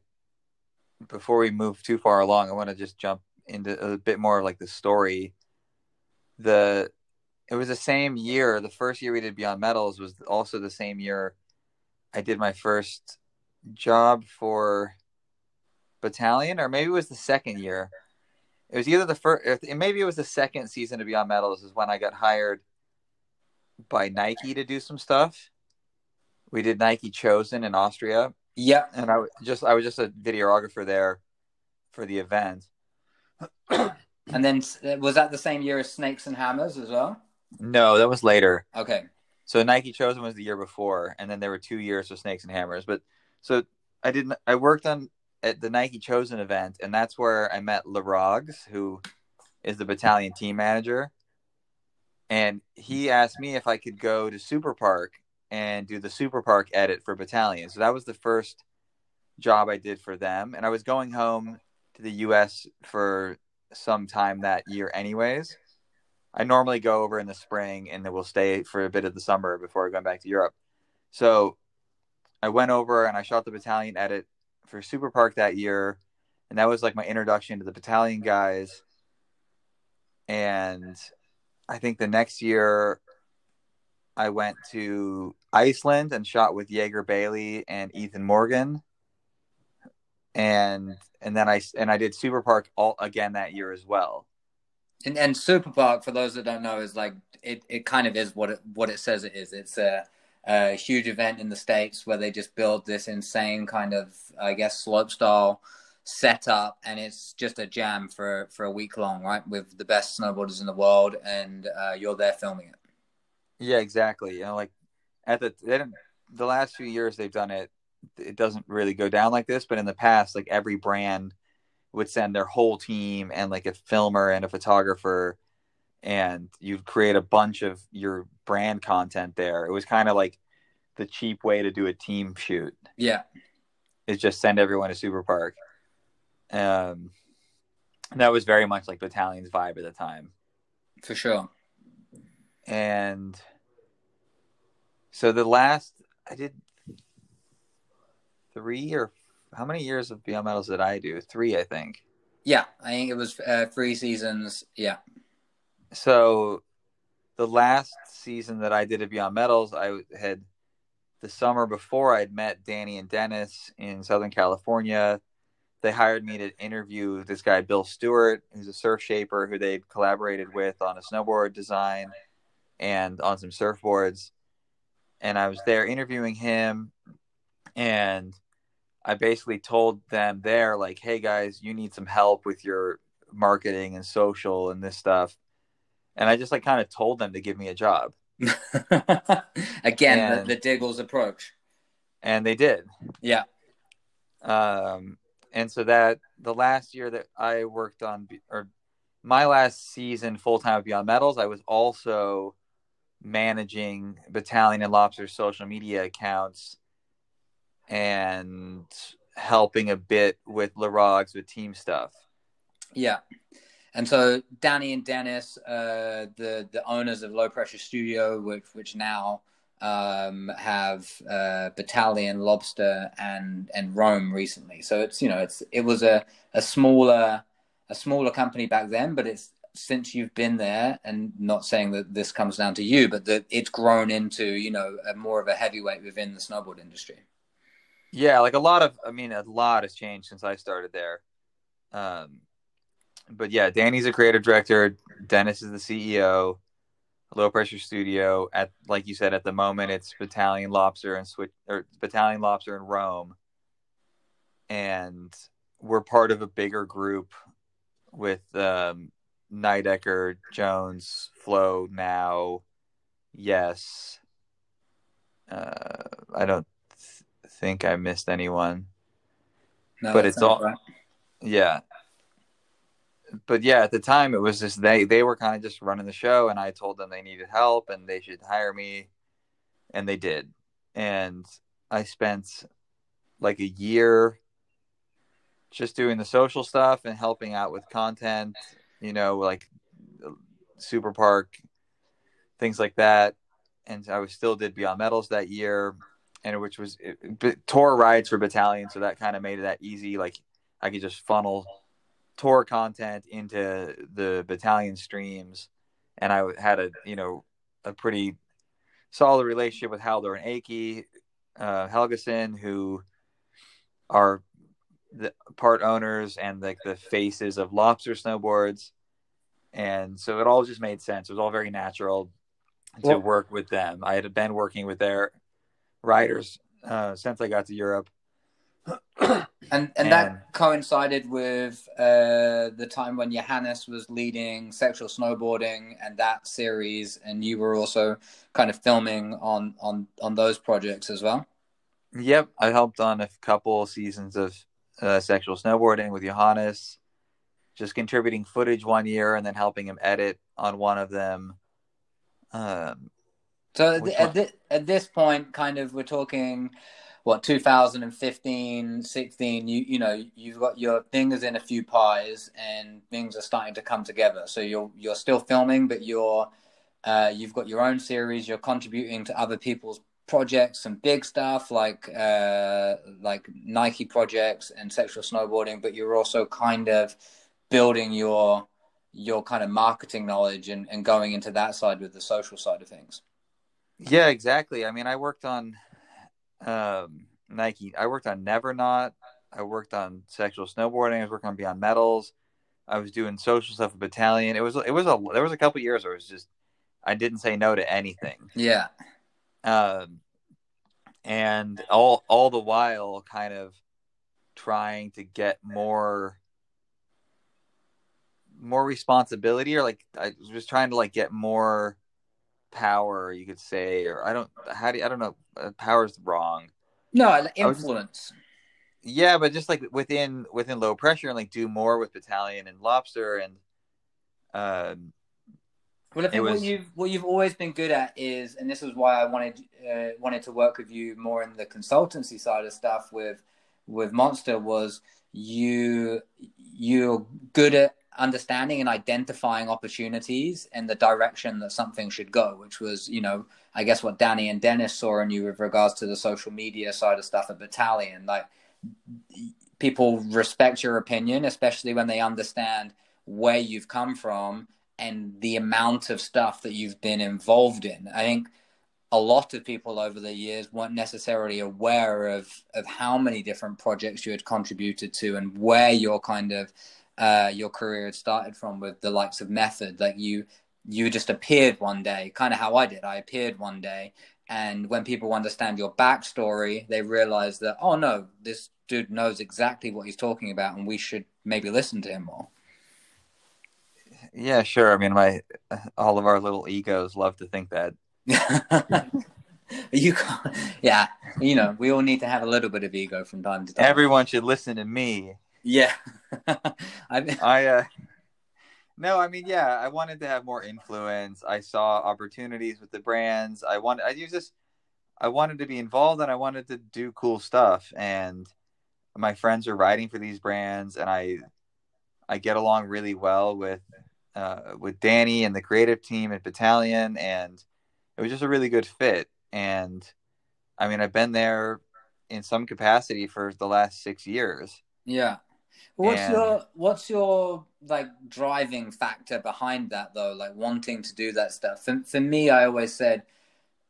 before we move too far along, I want to just jump into a bit more of like the story. The it was the same year. The first year we did Beyond Medals was also the same year I did my first job for Bataleon, or maybe it was the second year. It was either the first, maybe it was the second season of Beyond Medals is when I got hired by Nike to do some stuff. We did Nike Chosen in Austria. Yeah, and I just I was just a videographer there for the event. and then uh, was that the same year as Snakes and Hammers as well? No, that was later. Okay. So Nike Chosen was the year before, and then there were two years of Snakes and Hammers. But so I didn't. I worked on at the Nike Chosen event, and that's where I met Larogs, who is the Bataleon team manager. And he asked me if I could go to Super Park and do the Super Park edit for Bataleon. So that was the first job I did for them. And I was going home to the US for some time that year, anyways. I normally go over in the spring and then we'll stay for a bit of the summer before going back to Europe. So I went over and I shot the Bataleon edit for Super Park that year, and that was like my introduction to the Bataleon guys. And I think the next year, I went to Iceland and shot with Jaeger Bailey and Ethan Morgan. And and then I and I did Super Park all again that year as well. And and Super Park, for those that don't know, is like it, it kind of is what it what it says it is. It's a a huge event in the states where they just build this insane kind of I guess slope style setup, and it's just a jam for for a week long, right? With the best snowboarders in the world, and uh, you're there filming it. Yeah, exactly. You know, like at the the last few years they've done it. It doesn't really go down like this, but in the past, like every brand would send their whole team and like a filmer and a photographer and you'd create a bunch of your brand content there. It was kind of like the cheap way to do a team shoot Yeah. is just send everyone to Super Park. Um, that was very much like Bataleon's vibe at the time. For sure. And so the last I did three or how many years of Beyond Medals did I do? Three, I think. Yeah, I think it was uh, three seasons. Yeah. So the last season that I did at Beyond Medals, I had the summer before I'd met Danny and Dennis in Southern California. They hired me to interview this guy, Bill Stewart, who's a surf shaper who they'd collaborated with on a snowboard design and on some surfboards. And I was there interviewing him, and I basically told them there, like, hey guys, you need some help with your marketing and social and this stuff. And I just like kind of told them to give me a job. Again, And- the, the Diggles approach. And they did. Yeah. Um, and so that the last year that I worked on, or my last season full time with Beyond Medals, I was also managing Bataleon and Lobster's social media accounts and helping a bit with Larogs with team stuff. Yeah. And so Danny and Dennis, uh, the the owners of Low Pressure Studio, which which now um, have uh, Bataleon, Lobster, and and Rome recently. So it's you know it's it was a, a smaller a smaller company back then, but it's since you've been there, and not saying that this comes down to you, but that it's grown into you know a more of a heavyweight within the snowboard industry. Yeah, like a lot of, I mean, a lot has changed since I started there. Um, but yeah, Danny's a creative director. Dennis is the CEO. Low Pressure Studio. At like you said, at the moment it's Bataleon Lobster and Switch or Bataleon Lobster and Rome, and we're part of a bigger group with um, Nidecker, Jones, Flow, now, yes. Uh, I don't th- think I missed anyone. No, But it's all- right. Yeah. But yeah, at the time it was just they they were kind of just running the show and I told them they needed help and they should hire me and they did. And I spent like a year just doing the social stuff and helping out with content, you know, like Super Park things like that. And I was still did Beyond Medals that year and which was it, Tor rides for Bataleon so that kind of made it that easy like I could just funnel Tor content into the Bataleon streams, and I had a you know a pretty solid relationship with Halldor and Aki uh, Helgason, who are the part owners and like the faces of Lobster Snowboards, and so it all just made sense. It was all very natural to Well- work with them. I had been working with their riders uh, since I got to Europe. And and that coincided with uh, the time when Johannes was leading sexual snowboarding and that series, and you were also kind of filming on on on those projects as well. Yep, I helped on a couple seasons of uh, sexual snowboarding with Johannes, just contributing footage one year and then helping him edit on one of them. Um, So at, Which at, thi- at this point, kind of, we're talking what 2015, 16. You you know you've got your fingers in a few pies, and things are starting to come together. So you're you're still filming, but you're uh, you've got your own series. You're contributing to other people's projects, some big stuff like uh, like Nike projects and sexual snowboarding. But you're also kind of building your your kind of marketing knowledge and, and going into that side with the social side of things. yeah, exactly. I mean, I worked on um, Nike. I worked on Never Not. I worked on sexual snowboarding. I was working on Beyond Medals. I was doing social stuff with Bataleon. It was it was a there was a couple years where it was just I didn't say no to anything. Yeah. um, and all all the while kind of trying to get more more responsibility or like I was just trying to like get more power you could say or I don't how do you, I don't know uh, power's wrong No, influence. yeah but just like within within low pressure and like do more with Bataleon and lobster and um Well, I think was... what you've what you've always been good at is, and this is why I wanted uh, wanted to work with you more in the consultancy side of stuff with with Monster was you you're good at understanding and identifying opportunities and the direction that something should go, which was, you know, I guess what Danny and Dennis saw in you with regards to the social media side of stuff at Bataleon. Like people respect your opinion, especially when they understand where you've come from and the amount of stuff that you've been involved in. I think a lot of people over the years weren't necessarily aware of of how many different projects you had contributed to and where your kind of uh, your career had started from with the likes of Method. Like you you just appeared one day, kind of how I did. I appeared one day, and when people understand your backstory, they realize that oh no, this dude knows exactly what he's talking about, and we should maybe listen to him more. Yeah, sure. I mean, my all of our little egos love to think that you can't, yeah, you know, we all need to have a little bit of ego from time to time. Everyone should listen to me. Yeah. I, I uh, no, I mean, yeah, I wanted to have more influence. I saw opportunities with the brands. I wanted, I just, I wanted to be involved and I wanted to do cool stuff. And my friends are writing for these brands, and I, I get along really well with, uh, with Danny and the creative team at Bataleon, and it was just a really good fit. And I mean, I've been there in some capacity for the last six years. Yeah. What's and... your what's your like driving factor behind that though? Like wanting to do that stuff. For, for me, I always said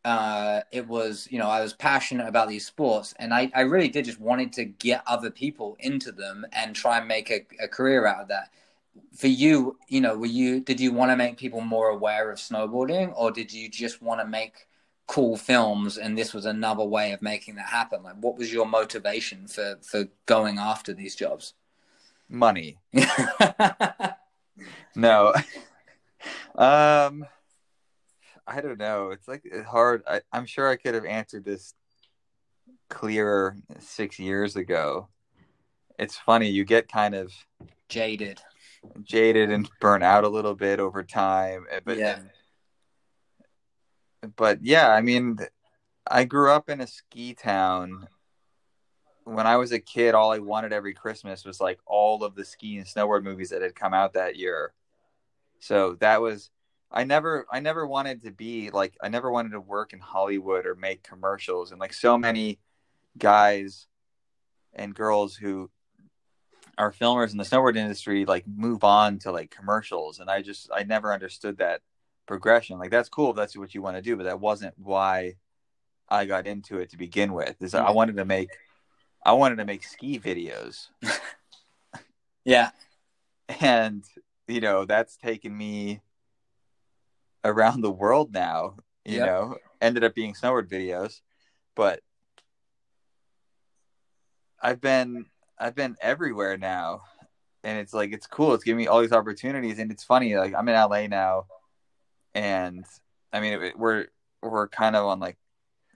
uh, it was you know I was passionate about these sports, and I, I really did just wanted to get other people into them and try and make a, a career out of that for you, you know, were you did you want to make people more aware of snowboarding, or did you just want to make cool films and this was another way of making that happen? Like, what was your motivation for for going after these jobs? Money. no. um, I don't know. It's like hard. I, I'm sure I could have answered this clearer six years ago. It's funny. You get kind of jaded jaded and burn out a little bit over time. Eh, but yeah. But yeah, I mean, I grew up in a ski town. When I was a kid, all I wanted every Christmas was like all of the ski and snowboard movies that had come out that year. So that was I never I never wanted to be like I never wanted to work in Hollywood or make commercials. And like so many guys and girls who are filmers in the snowboard industry like move on to like commercials. And i just i never understood that progression. Like that's cool if that's what you want to do but that wasn't why i got into it to begin with is i wanted to make i wanted to make ski videos yeah and you know that's taken me around the world now you yep. know ended up being snowboard videos but i've been I've been everywhere now, and it's like it's cool. It's giving me all these opportunities, and it's funny. Like I'm in LA now, and I mean it, we're we're kind of on like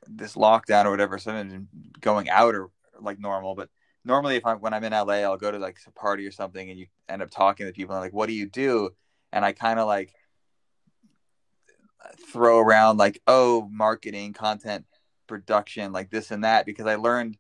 this lockdown or whatever, so I'm going out or like normal. But normally, if I'm when I'm in LA, I'll go to like a party or something, and you end up talking to people, and like, what do you do? And I kind of like throw around like, oh, marketing, content production, like this and that, because I learned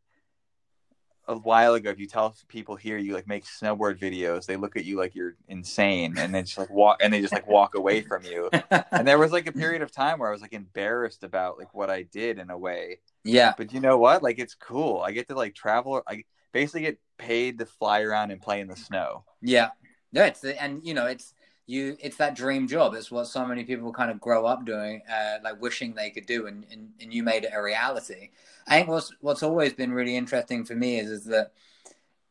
a while ago, if you tell people here you like make snowboard videos, they look at you like you're insane, and then just like walk and they just like walk away from you. and there was like a period of time where I was like embarrassed about like what I did in a way. Yeah. But you know what? Like it's cool. I get to like travel. I basically get paid to fly around and play in the snow. Yeah. No, it's and you know it's you it's that dream job. It's what so many people kind of grow up doing, uh, like wishing they could do, and, and and you made it a reality. I think what's what's always been really interesting for me is is that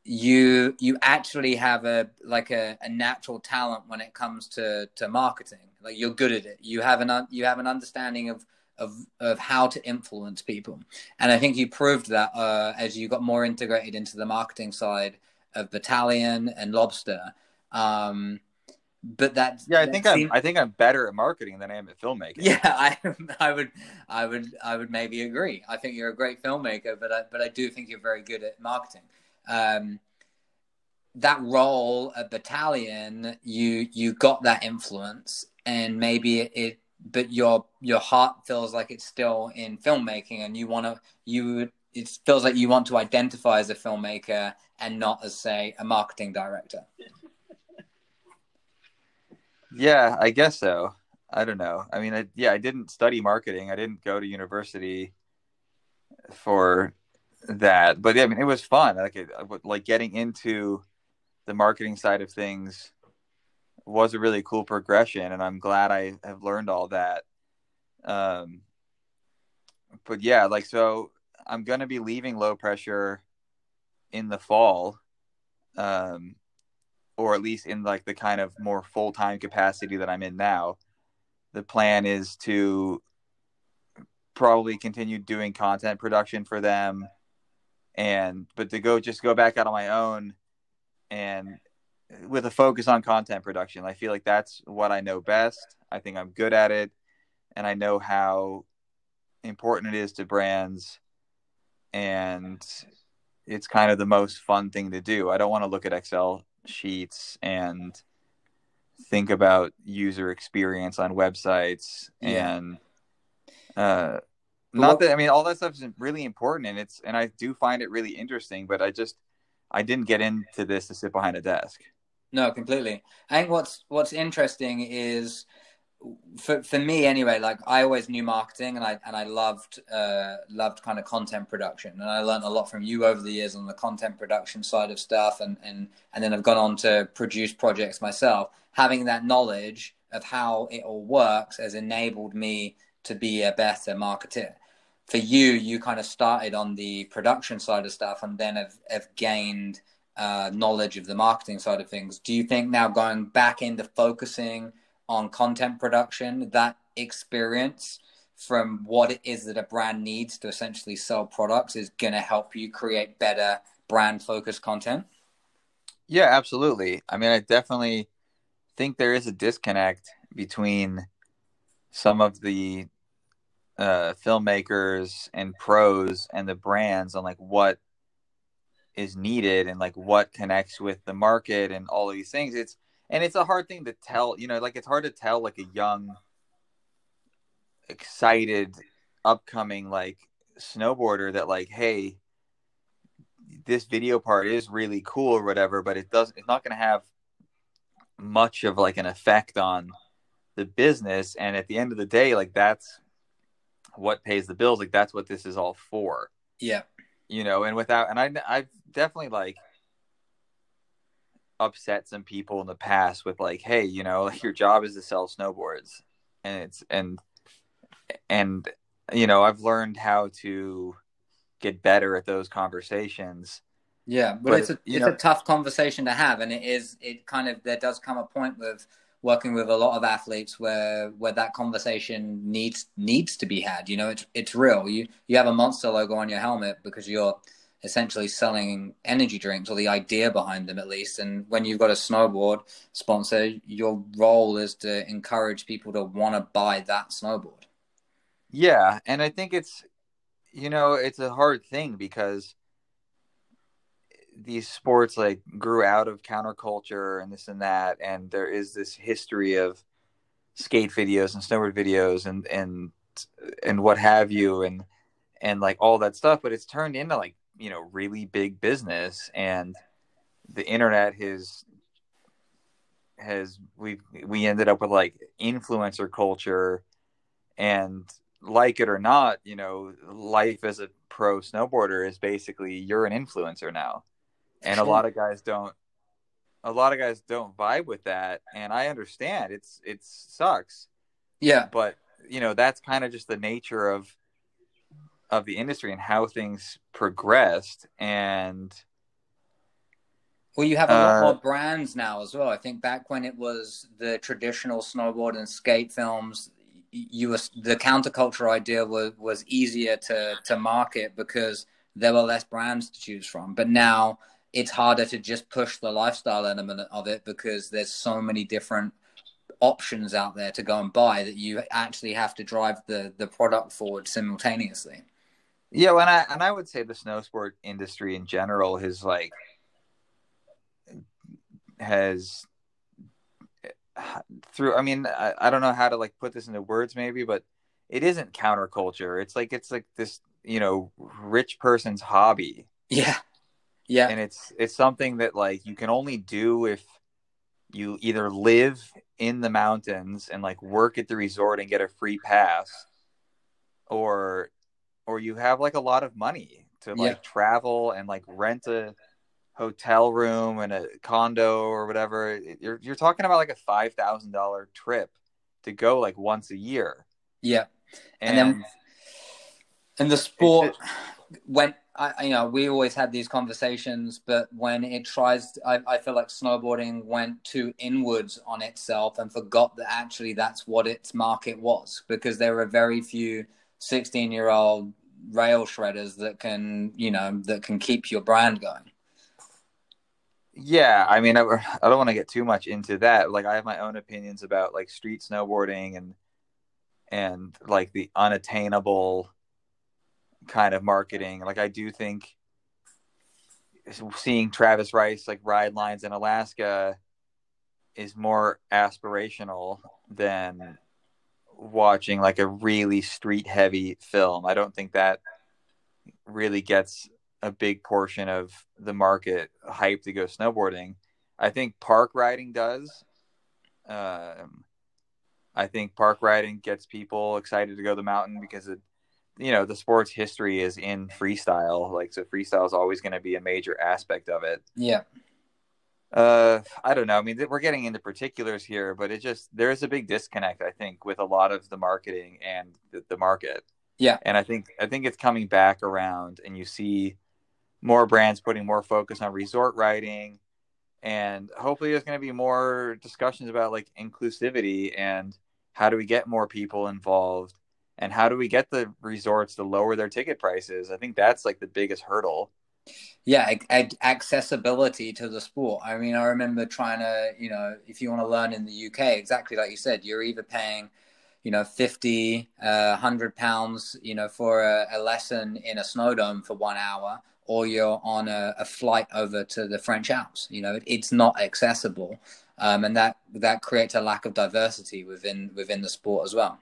you you actually have a like a, a natural talent when it comes to to marketing. Like you're good at it. You have an you have an understanding of of of how to influence people, and I think you proved that uh, as you got more integrated into the marketing side of Bataleon and Lobster. Um, but that yeah i think i'm i think i'm better at marketing than i am at filmmaking. Yeah i i would i would i would maybe agree. I think you're a great filmmaker but i but i do think you're very good at marketing. Um that role at Bataleon you you got that influence and maybe it, it but your your heart feels like it's still in filmmaking and you want to you it feels like you want to identify as a filmmaker and not as say a marketing director yeah i guess so. I don't know. I mean I, yeah i didn't study marketing. I didn't go to university for that. But yeah, i mean it was fun. Like it, like getting into the marketing side of things was a really cool progression and i'm glad i have learned all that. Um but yeah like so i'm to be leaving low pressure in the fall um or at least in like the kind of more full-time capacity that i'm in now the plan is to probably continue doing content production for them and but to go just go back out on my own and with a focus on content production. I feel like that's what I know best. I think I'm good at it, and I know how important it is to brands, and it's kind of the most fun thing to do. I don't want to look at Excel sheets and think about user experience on websites yeah. and uh not that I mean all that stuff is really important and it's and I do find it really interesting, but I just I didn't get into this to sit behind a desk. No, completely. I think what's what's interesting is for for me anyway. Like I always knew marketing, and I and I loved uh, loved kind of content production, and I learned a lot from you over the years on the content production side of stuff, and and and then I've gone on to produce projects myself. Having that knowledge of how it all works has enabled me to be a better marketer for you, you kind of started on the production side of stuff and then have, have gained uh, knowledge of the marketing side of things. Do you think now going back into focusing on content production, that experience from what it is that a brand needs to essentially sell products is going to help you create better brand focused content? Yeah, absolutely. I mean, I definitely think there is a disconnect between some of the uh, filmmakers and pros and the brands on like what is needed and like what connects with the market and all of these things. It's and it's a hard thing to tell. You know, like it's hard to tell like a young, excited, upcoming like snowboarder that like, hey, this video part is really cool or whatever, but it does. It's not going to have much of like an effect on the business. And at the end of the day, like that's what pays the bills like that's what this is all for yeah you know and without and i i've definitely like upset some people in the past with like hey you know like your job is to sell snowboards and it's and and you know i've learned how to get better at those conversations yeah but, but it's a it's know, a tough conversation to have and it is it kind of there does come a point with working with a lot of athletes where where that conversation needs needs to be had. You know, it's it's real. You you have a monster logo on your helmet because you're essentially selling energy drinks or the idea behind them at least. And when you've got a snowboard sponsor, your role is to encourage people to want to buy that snowboard. Yeah, and I think it's you know, it's a hard thing because these sports like grew out of counterculture and this and that and there is this history of skate videos and snowboard videos and and and what have you and and like all that stuff but it's turned into like you know really big business and the internet has has we we ended up with like influencer culture and like it or not you know life as a pro snowboarder is basically you're an influencer now. And a lot of guys don't a lot of guys don't vibe with that and i understand. It's it sucks. Yeah. But you know that's kind of just the nature of of the industry and how things progressed. And well you have a lot uh, more brands now as well. I think back when it was the traditional snowboard and skate films you was the counterculture idea was was easier to to market because there were less brands to choose from. But now it's harder to just push the lifestyle element of it because there's so many different options out there to go and buy that you actually have to drive the the product forward simultaneously. Yeah, and I and I would say the snow sport industry in general has like has through i mean I, I don't know how to like put this into words maybe but it isn't counterculture it's like it's like this you know rich person's hobby Yeah. Yeah. and it's it's something that like you can only do if you either live in the mountains and like work at the resort and get a free pass or or you have like a lot of money to like Yeah. travel and like rent a hotel room and a condo or whatever you're you're talking about like a $5000 trip to go like once a year yeah. and, And then- And the sport when I, you know, we always had these conversations, but when it tries, to, I, I feel like snowboarding went too inwards on itself and forgot that actually that's what its market was because there are very few 16 year old rail shredders that can, you know, that can keep your brand going. Yeah, I mean, I, I don't want to get too much into that. Like, I have my own opinions about like street snowboarding and and like the unattainable kind of marketing. Like, I do think seeing Travis Rice like ride lines in Alaska is more aspirational than watching like a really street heavy film. I don't think that really gets a big portion of the market hype to go snowboarding. I think park riding does. Um, I think park riding gets people excited to go to the mountain because it, you know, the sport's history is in freestyle. Like, so freestyle is always going to be a major aspect of it. Yeah. Uh, I don't know. I mean, we're getting into particulars here, but it just there is a big disconnect, I think, with a lot of the marketing and the, the market. Yeah. and I think I think it's coming back around, and you see more brands putting more focus on resort riding, and hopefully there's going to be more discussions about like inclusivity and how do we get more people involved, and how do we get the resorts to lower their ticket prices. I think that's like the biggest hurdle. Yeah ac- accessibility to the sport i mean i remember trying to you know if you want to learn in the uk exactly like you said you're either paying you know 50 uh, 100 pounds you know for a, a lesson in a snow dome for one hour or you're on a, a flight over to the french alps you know it, it's not accessible um, and that that creates a lack of diversity within within the sport as well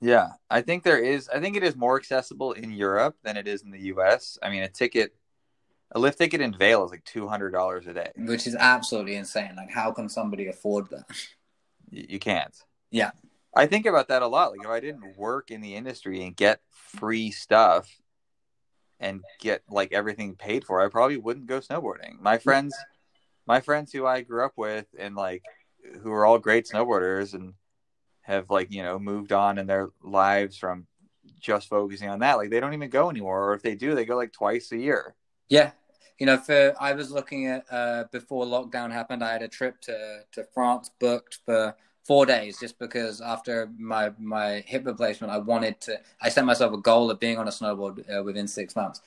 Yeah, I think there is. I think it is more accessible in Europe than it is in the U.S. I mean, a ticket, a lift ticket in Vail is like two hundred dollars a day. which is absolutely insane like how can somebody afford that You, you can't. Yeah. I think about that a lot. Like if I didn't work in the industry and get free stuff and get like everything paid for, I probably wouldn't go snowboarding. My friends, my friends who I grew up with and like who are all great snowboarders and have like you know moved on in their lives from just focusing on that. Like they don't even go anymore, or if they do, they go like twice a year. Yeah, you know, for I was looking at uh, before lockdown happened, I had a trip to to France booked for four days just because after my my hip replacement, I wanted to. I set myself a goal of being on a snowboard uh, within six months.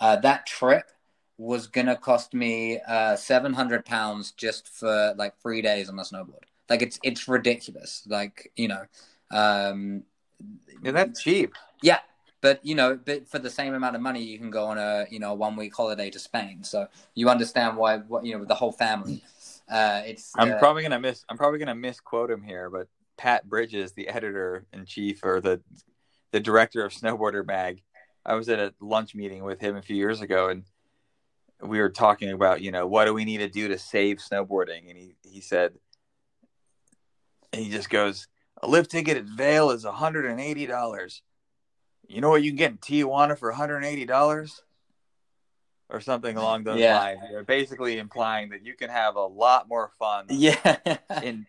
Uh, that trip was gonna cost me uh, seven hundred pounds just for like three days on a snowboard. Like it's it's ridiculous. Like you know. Um, Yeah, that's cheap. yeah, but you know, but for the same amount of money, you can go on a you know one week holiday to Spain. So you understand why what you know with the whole family. Uh, it's I'm uh, probably gonna miss. I'm probably gonna misquote him here, but Pat Bridges, the editor in chief or the the director of Snowboarder Mag, I was at a lunch meeting with him a few years ago, and we were talking about you know what do we need to do to save snowboarding, and he he said, and he just goes, a lift ticket at Vail is 180 dollars. You know what you can get in Tijuana for 180 dollars? Or something along those Yeah. lines. They're basically implying that you can have a lot more fun yeah, in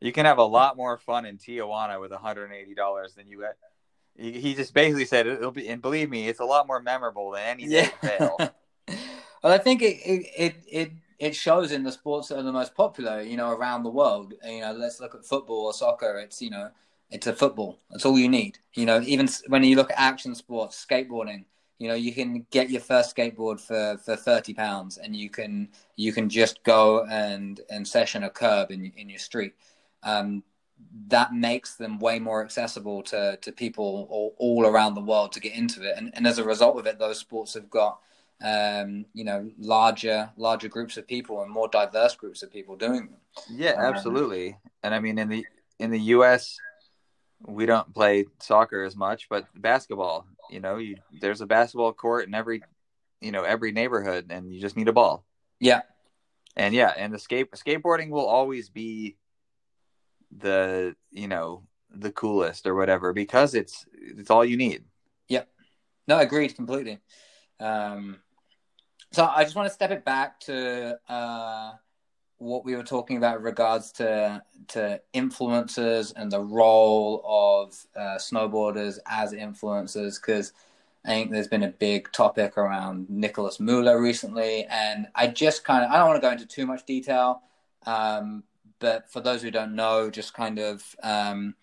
you can have a lot more fun in Tijuana with $180 than you get. He, he just basically said it'll be, and believe me, it's a lot more memorable than any yeah. well, I think it, it it it it shows in the sports that are the most popular, you know, around the world. You know, let's look at football or soccer. It's you know, it's a football. That's all you need. You know, even when you look at action sports, skateboarding. You know, you can get your first skateboard for, for thirty pounds, and you can you can just go and and session a curb in in your street. Um, that makes them way more accessible to to people all, all around the world to get into it, and and as a result of it, those sports have got um, you know larger larger groups of people and more diverse groups of people doing them. Yeah, um, absolutely. and I mean in the in the U.S. we don't play soccer as much, but basketball. You know, you, there's a basketball court in every you know every neighborhood, and you just need a ball. Yeah, and yeah, and the skate skateboarding will always be the you know the coolest or whatever because it's it's all you need. Yep. No, agreed completely. Um, so I just want to step it back to uh, what we were talking about in regards to to influencers and the role of uh, snowboarders as influencers because I think there's been a big topic around Nicolas Müller recently, and I just kind of I don't want to go into too much detail, um, but for those who don't know, just kind of um,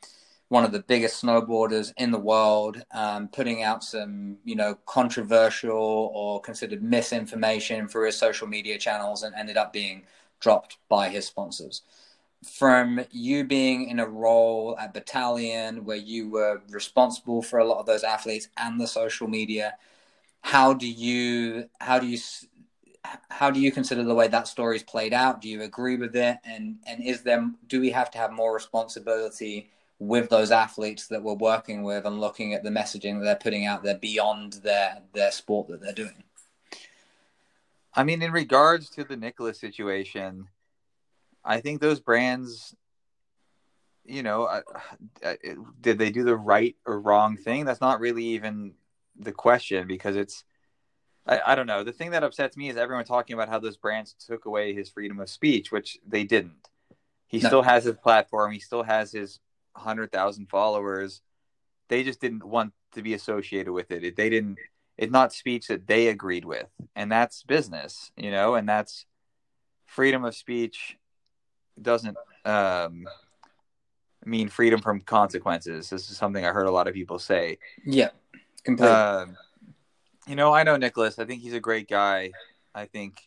one of the biggest snowboarders in the world, um, putting out some you know controversial or considered misinformation for his social media channels, and ended up being dropped by his sponsors from you being in a role at Bataleon where you were responsible for a lot of those athletes and the social media, how do you how do you how do you consider the way that story's played out? Do you agree with it? And and is there do we have to have more responsibility with those athletes that we're working with and looking at the messaging that they're putting out there beyond their their sport that they're doing? I mean, in regards to the Nicolas situation, I think those brands, you know, I, I, did they do the right or wrong thing? That's not really even the question because it's, I, I, don't know. The thing that upsets me is everyone talking about how those brands took away his freedom of speech, which they didn't. He no. still has his platform. He still has his hundred thousand followers. They just didn't want to be associated with it. They didn't. It's not speech that they agreed with, and that's business, you know, and that's freedom of speech doesn't um, mean freedom from consequences. This is something I heard a lot of people say. Yeah, completely. Uh, you know, I know Nicolas. I think he's a great guy. I think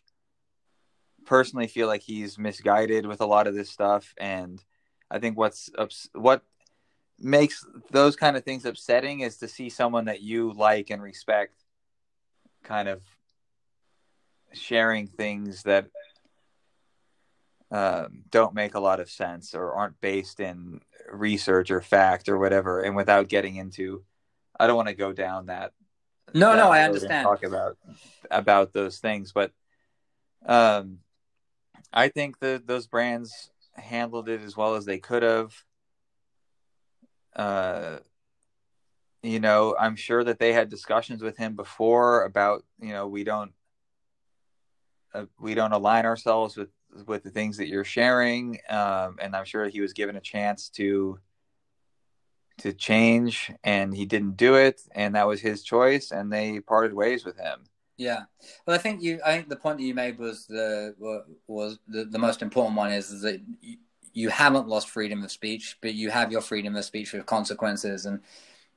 personally feel like he's misguided with a lot of this stuff, and I think what's ups- what makes those kind of things upsetting is to see someone that you like and respect kind of sharing things that um, don't make a lot of sense or aren't based in research or fact or whatever. And without getting into, I don't want to go down that. No, that no, I understand. Talk about about those things, but um, I think that those brands handled it as well as they could have. Uh, you know, I'm sure that they had discussions with him before about, you know, we don't uh, we don't align ourselves with with the things that you're sharing, um, and I'm sure he was given a chance to to change, and he didn't do it, and that was his choice, and they parted ways with him. Yeah, well, I think you. I think the point that you made was the was the, the most important one is, is that you, you haven't lost freedom of speech, but you have your freedom of speech with consequences, and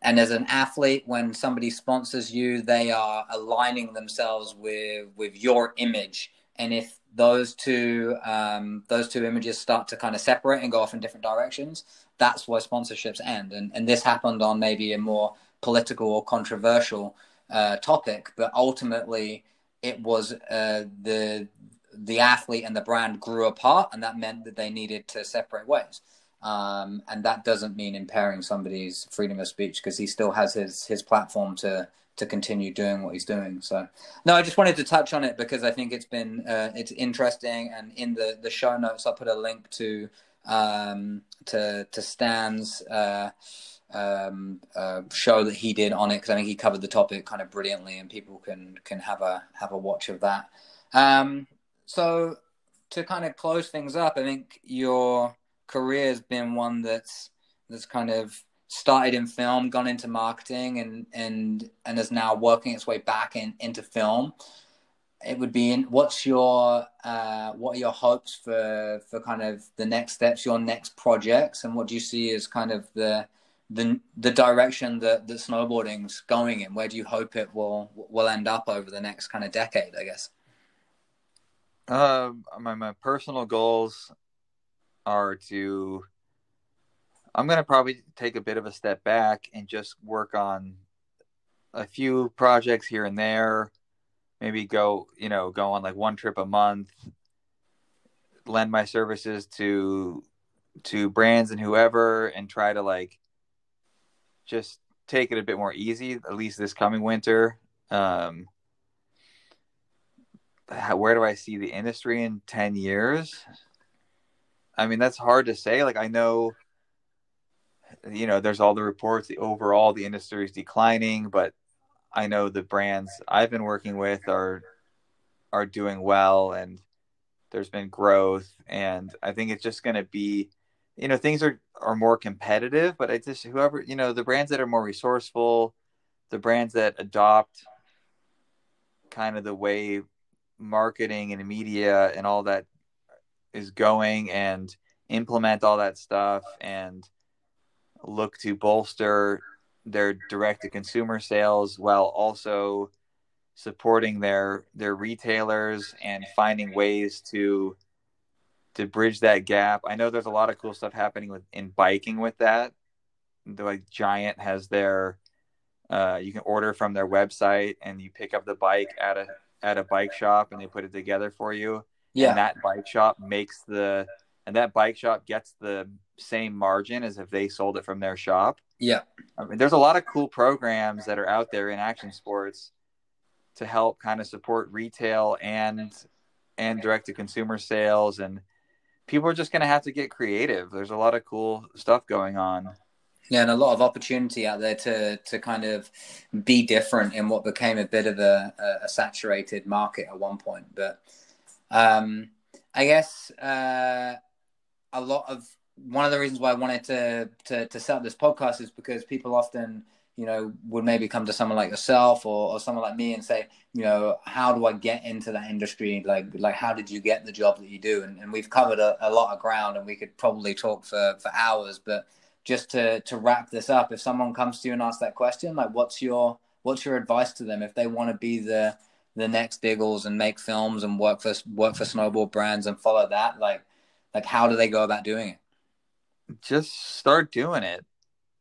and as an athlete, when somebody sponsors you, they are aligning themselves with with your image, and if those two um, those two images start to kind of separate and go off in different directions, that's where sponsorships end. And and this happened on maybe a more political or controversial uh, topic, but ultimately it was uh, the the athlete and the brand grew apart, and that meant that they needed to separate ways. Um, and that doesn't mean impairing somebody's freedom of speech because he still has his his platform to to continue doing what he's doing. So, no, I just wanted to touch on it because I think it's been uh, it's interesting, and in the the show notes, I'll put a link to um, to to Stan's uh, um, uh, show that he did on it because I think he covered the topic kind of brilliantly, and people can can have a have a watch of that. Um, so, to kind of close things up, I think your career has been one that's that's kind of started in film, gone into marketing, and and and is now working its way back in, into film. It would be in, what's your uh, what are your hopes for for kind of the next steps, your next projects, and what do you see as kind of the the the direction that that snowboarding's going in? Where do you hope it will will end up over the next kind of decade? I guess. Uh, my my personal goals are to I'm going to probably take a bit of a step back and just work on a few projects here and there, maybe go, you know, go on like one trip a month, lend my services to to brands and whoever and try to like just take it a bit more easy at least this coming winter. Um how, where do i see the industry in 10 years i mean that's hard to say. Like i know you know there's all the reports the overall the industry is declining but i know the brands i've been working with are are doing well and there's been growth. And i think it's just going to be you know things are are more competitive but i just whoever you know the brands that are more resourceful the brands that adopt kind of the way marketing and media and all that is going and implement all that stuff and look to bolster their direct to consumer sales while also supporting their their retailers and finding ways to to bridge that gap. I know there's a lot of cool stuff happening with in biking with that. The, like Giant has their uh, you can order from their website and you pick up the bike at a at a bike shop and they put it together for you. Yeah. And that bike shop makes the and that bike shop gets the same margin as if they sold it from their shop. Yeah. I mean, there's a lot of cool programs that are out there in action sports to help kind of support retail and and direct to consumer sales and people are just going to have to get creative. There's a lot of cool stuff going on. Yeah, and a lot of opportunity out there to to kind of be different in what became a bit of a, a saturated market at one point. But um, I guess uh, a lot of one of the reasons why I wanted to, to to set up this podcast is because people often you know, would maybe come to someone like yourself or, or someone like me and say, you know, how do I get into that industry? Like, like how did you get the job that you do? And, and we've covered a, a lot of ground and we could probably talk for, for hours, but just to, to wrap this up, if someone comes to you and asks that question, like what's your, what's your advice to them if they want to be the, the next Diggles and make films and work for, work for snowboard brands and follow that? Like, like how do they go about doing it? Just start doing it.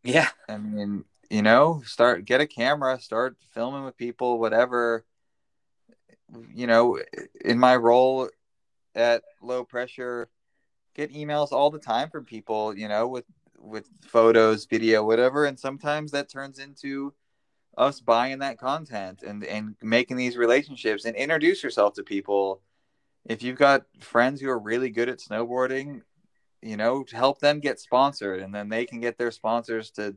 Yeah. I mean, you know start get a camera start filming with people whatever you know in my role at low pressure get emails all the time from people you know with with photos video whatever and sometimes that turns into us buying that content and and making these relationships and introduce yourself to people if you've got friends who are really good at snowboarding you know help them get sponsored and then they can get their sponsors to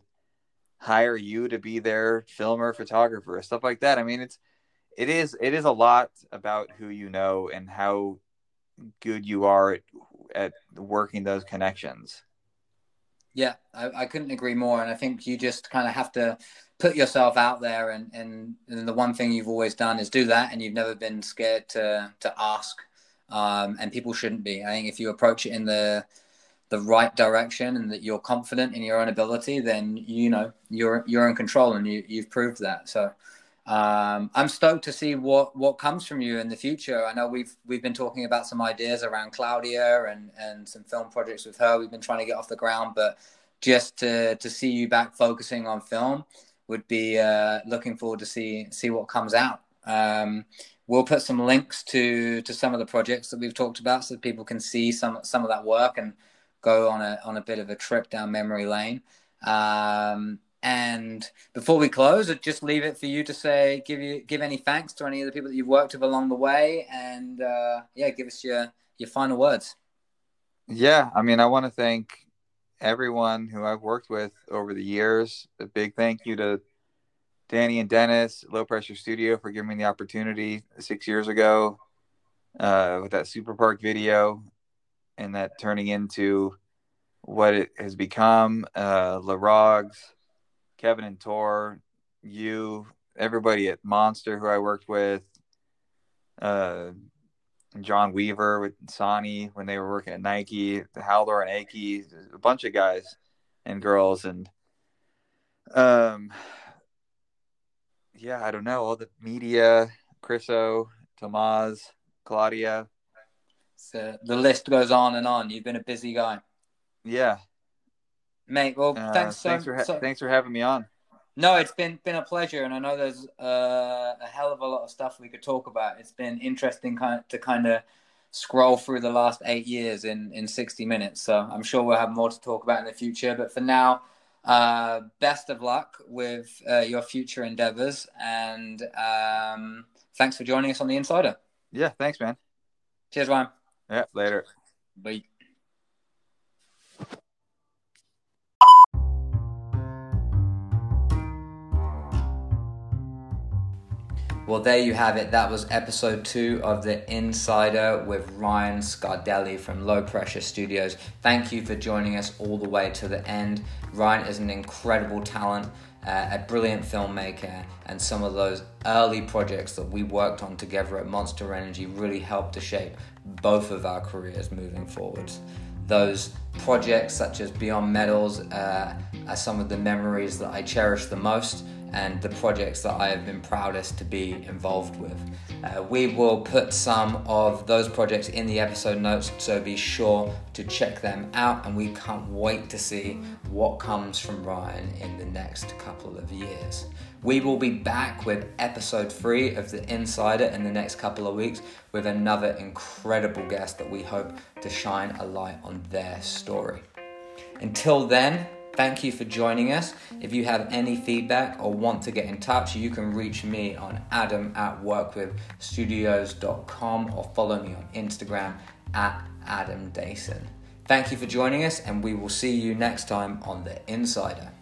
hire you to be their filmer, photographer, stuff like that. I mean, it's it is it is a lot about who you know and how good you are at, at working those connections. Yeah, I, I couldn't agree more. And I think you just kind of have to put yourself out there. And, and, and the one thing you've always done is do that. And you've never been scared to, to ask. Um, and people shouldn't be. I think if you approach it in the the right direction and that you're confident in your own ability, then you know you're you're in control and you you've proved that. So um, I'm stoked to see what what comes from you in the future. I know we've we've been talking about some ideas around Claudia and and some film projects with her. We've been trying to get off the ground, but just to to see you back focusing on film would be uh, looking forward to see see what comes out. Um, we'll put some links to to some of the projects that we've talked about so people can see some some of that work and go on a on a bit of a trip down memory lane. Um, and before we close, I'd just leave it for you to say, give you give any thanks to any of the people that you've worked with along the way, and uh, yeah, give us your your final words. Yeah, I mean, I want to thank everyone who I've worked with over the years. A big thank you to Danny and Dennis, Low Pressure Studio, for giving me the opportunity six years ago uh, with that Super Park video and that turning into what it has become. Uh, Larogs, Kevin and Tor, you, everybody at Monster who I worked with, uh, John Weaver with Sani when they were working at Nike, the Halldor and Aki, a bunch of guys and girls, and um, yeah, I don't know all the media, Chriso, Tomas, Claudia, so the list goes on and on. You've been a busy guy. Yeah, mate. Well, uh, thanks. thanks so, for ha- so, thanks for having me on. No, it's been been a pleasure, and I know there's uh, a hell of a lot of stuff we could talk about. It's been interesting kind of, to kind of scroll through the last eight years in in 60 minutes. So I'm sure we'll have more to talk about in the future. But for now, uh, best of luck with uh, your future endeavors, and um, thanks for joining us on the Insider. Yeah, thanks, man. Cheers, Ryan. Yeah, later. Bye. Well, there you have it. That was episode two of The Insider with Ryan Scardigli from Low Pressure Studios. Thank you for joining us all the way to the end. Ryan is an incredible talent, uh, a brilliant filmmaker, and some of those early projects that we worked on together at Monster Energy really helped to shape both of our careers moving forwards. Those projects, such as Beyond Medals, uh, are some of the memories that I cherish the most and the projects that I have been proudest to be involved with. Uh, we will put some of those projects in the episode notes, so be sure to check them out. And we can't wait to see what comes from Ryan in the next couple of years. We will be back with episode three of The Insider in the next couple of weeks with another incredible guest that we hope to shine a light on their story. Until then, Thank you for joining us. If you have any feedback or want to get in touch, you can reach me on adam at workwithstudios.com or follow me on Instagram at Adam Dayson. Thank you for joining us, and we will see you next time on The Insider.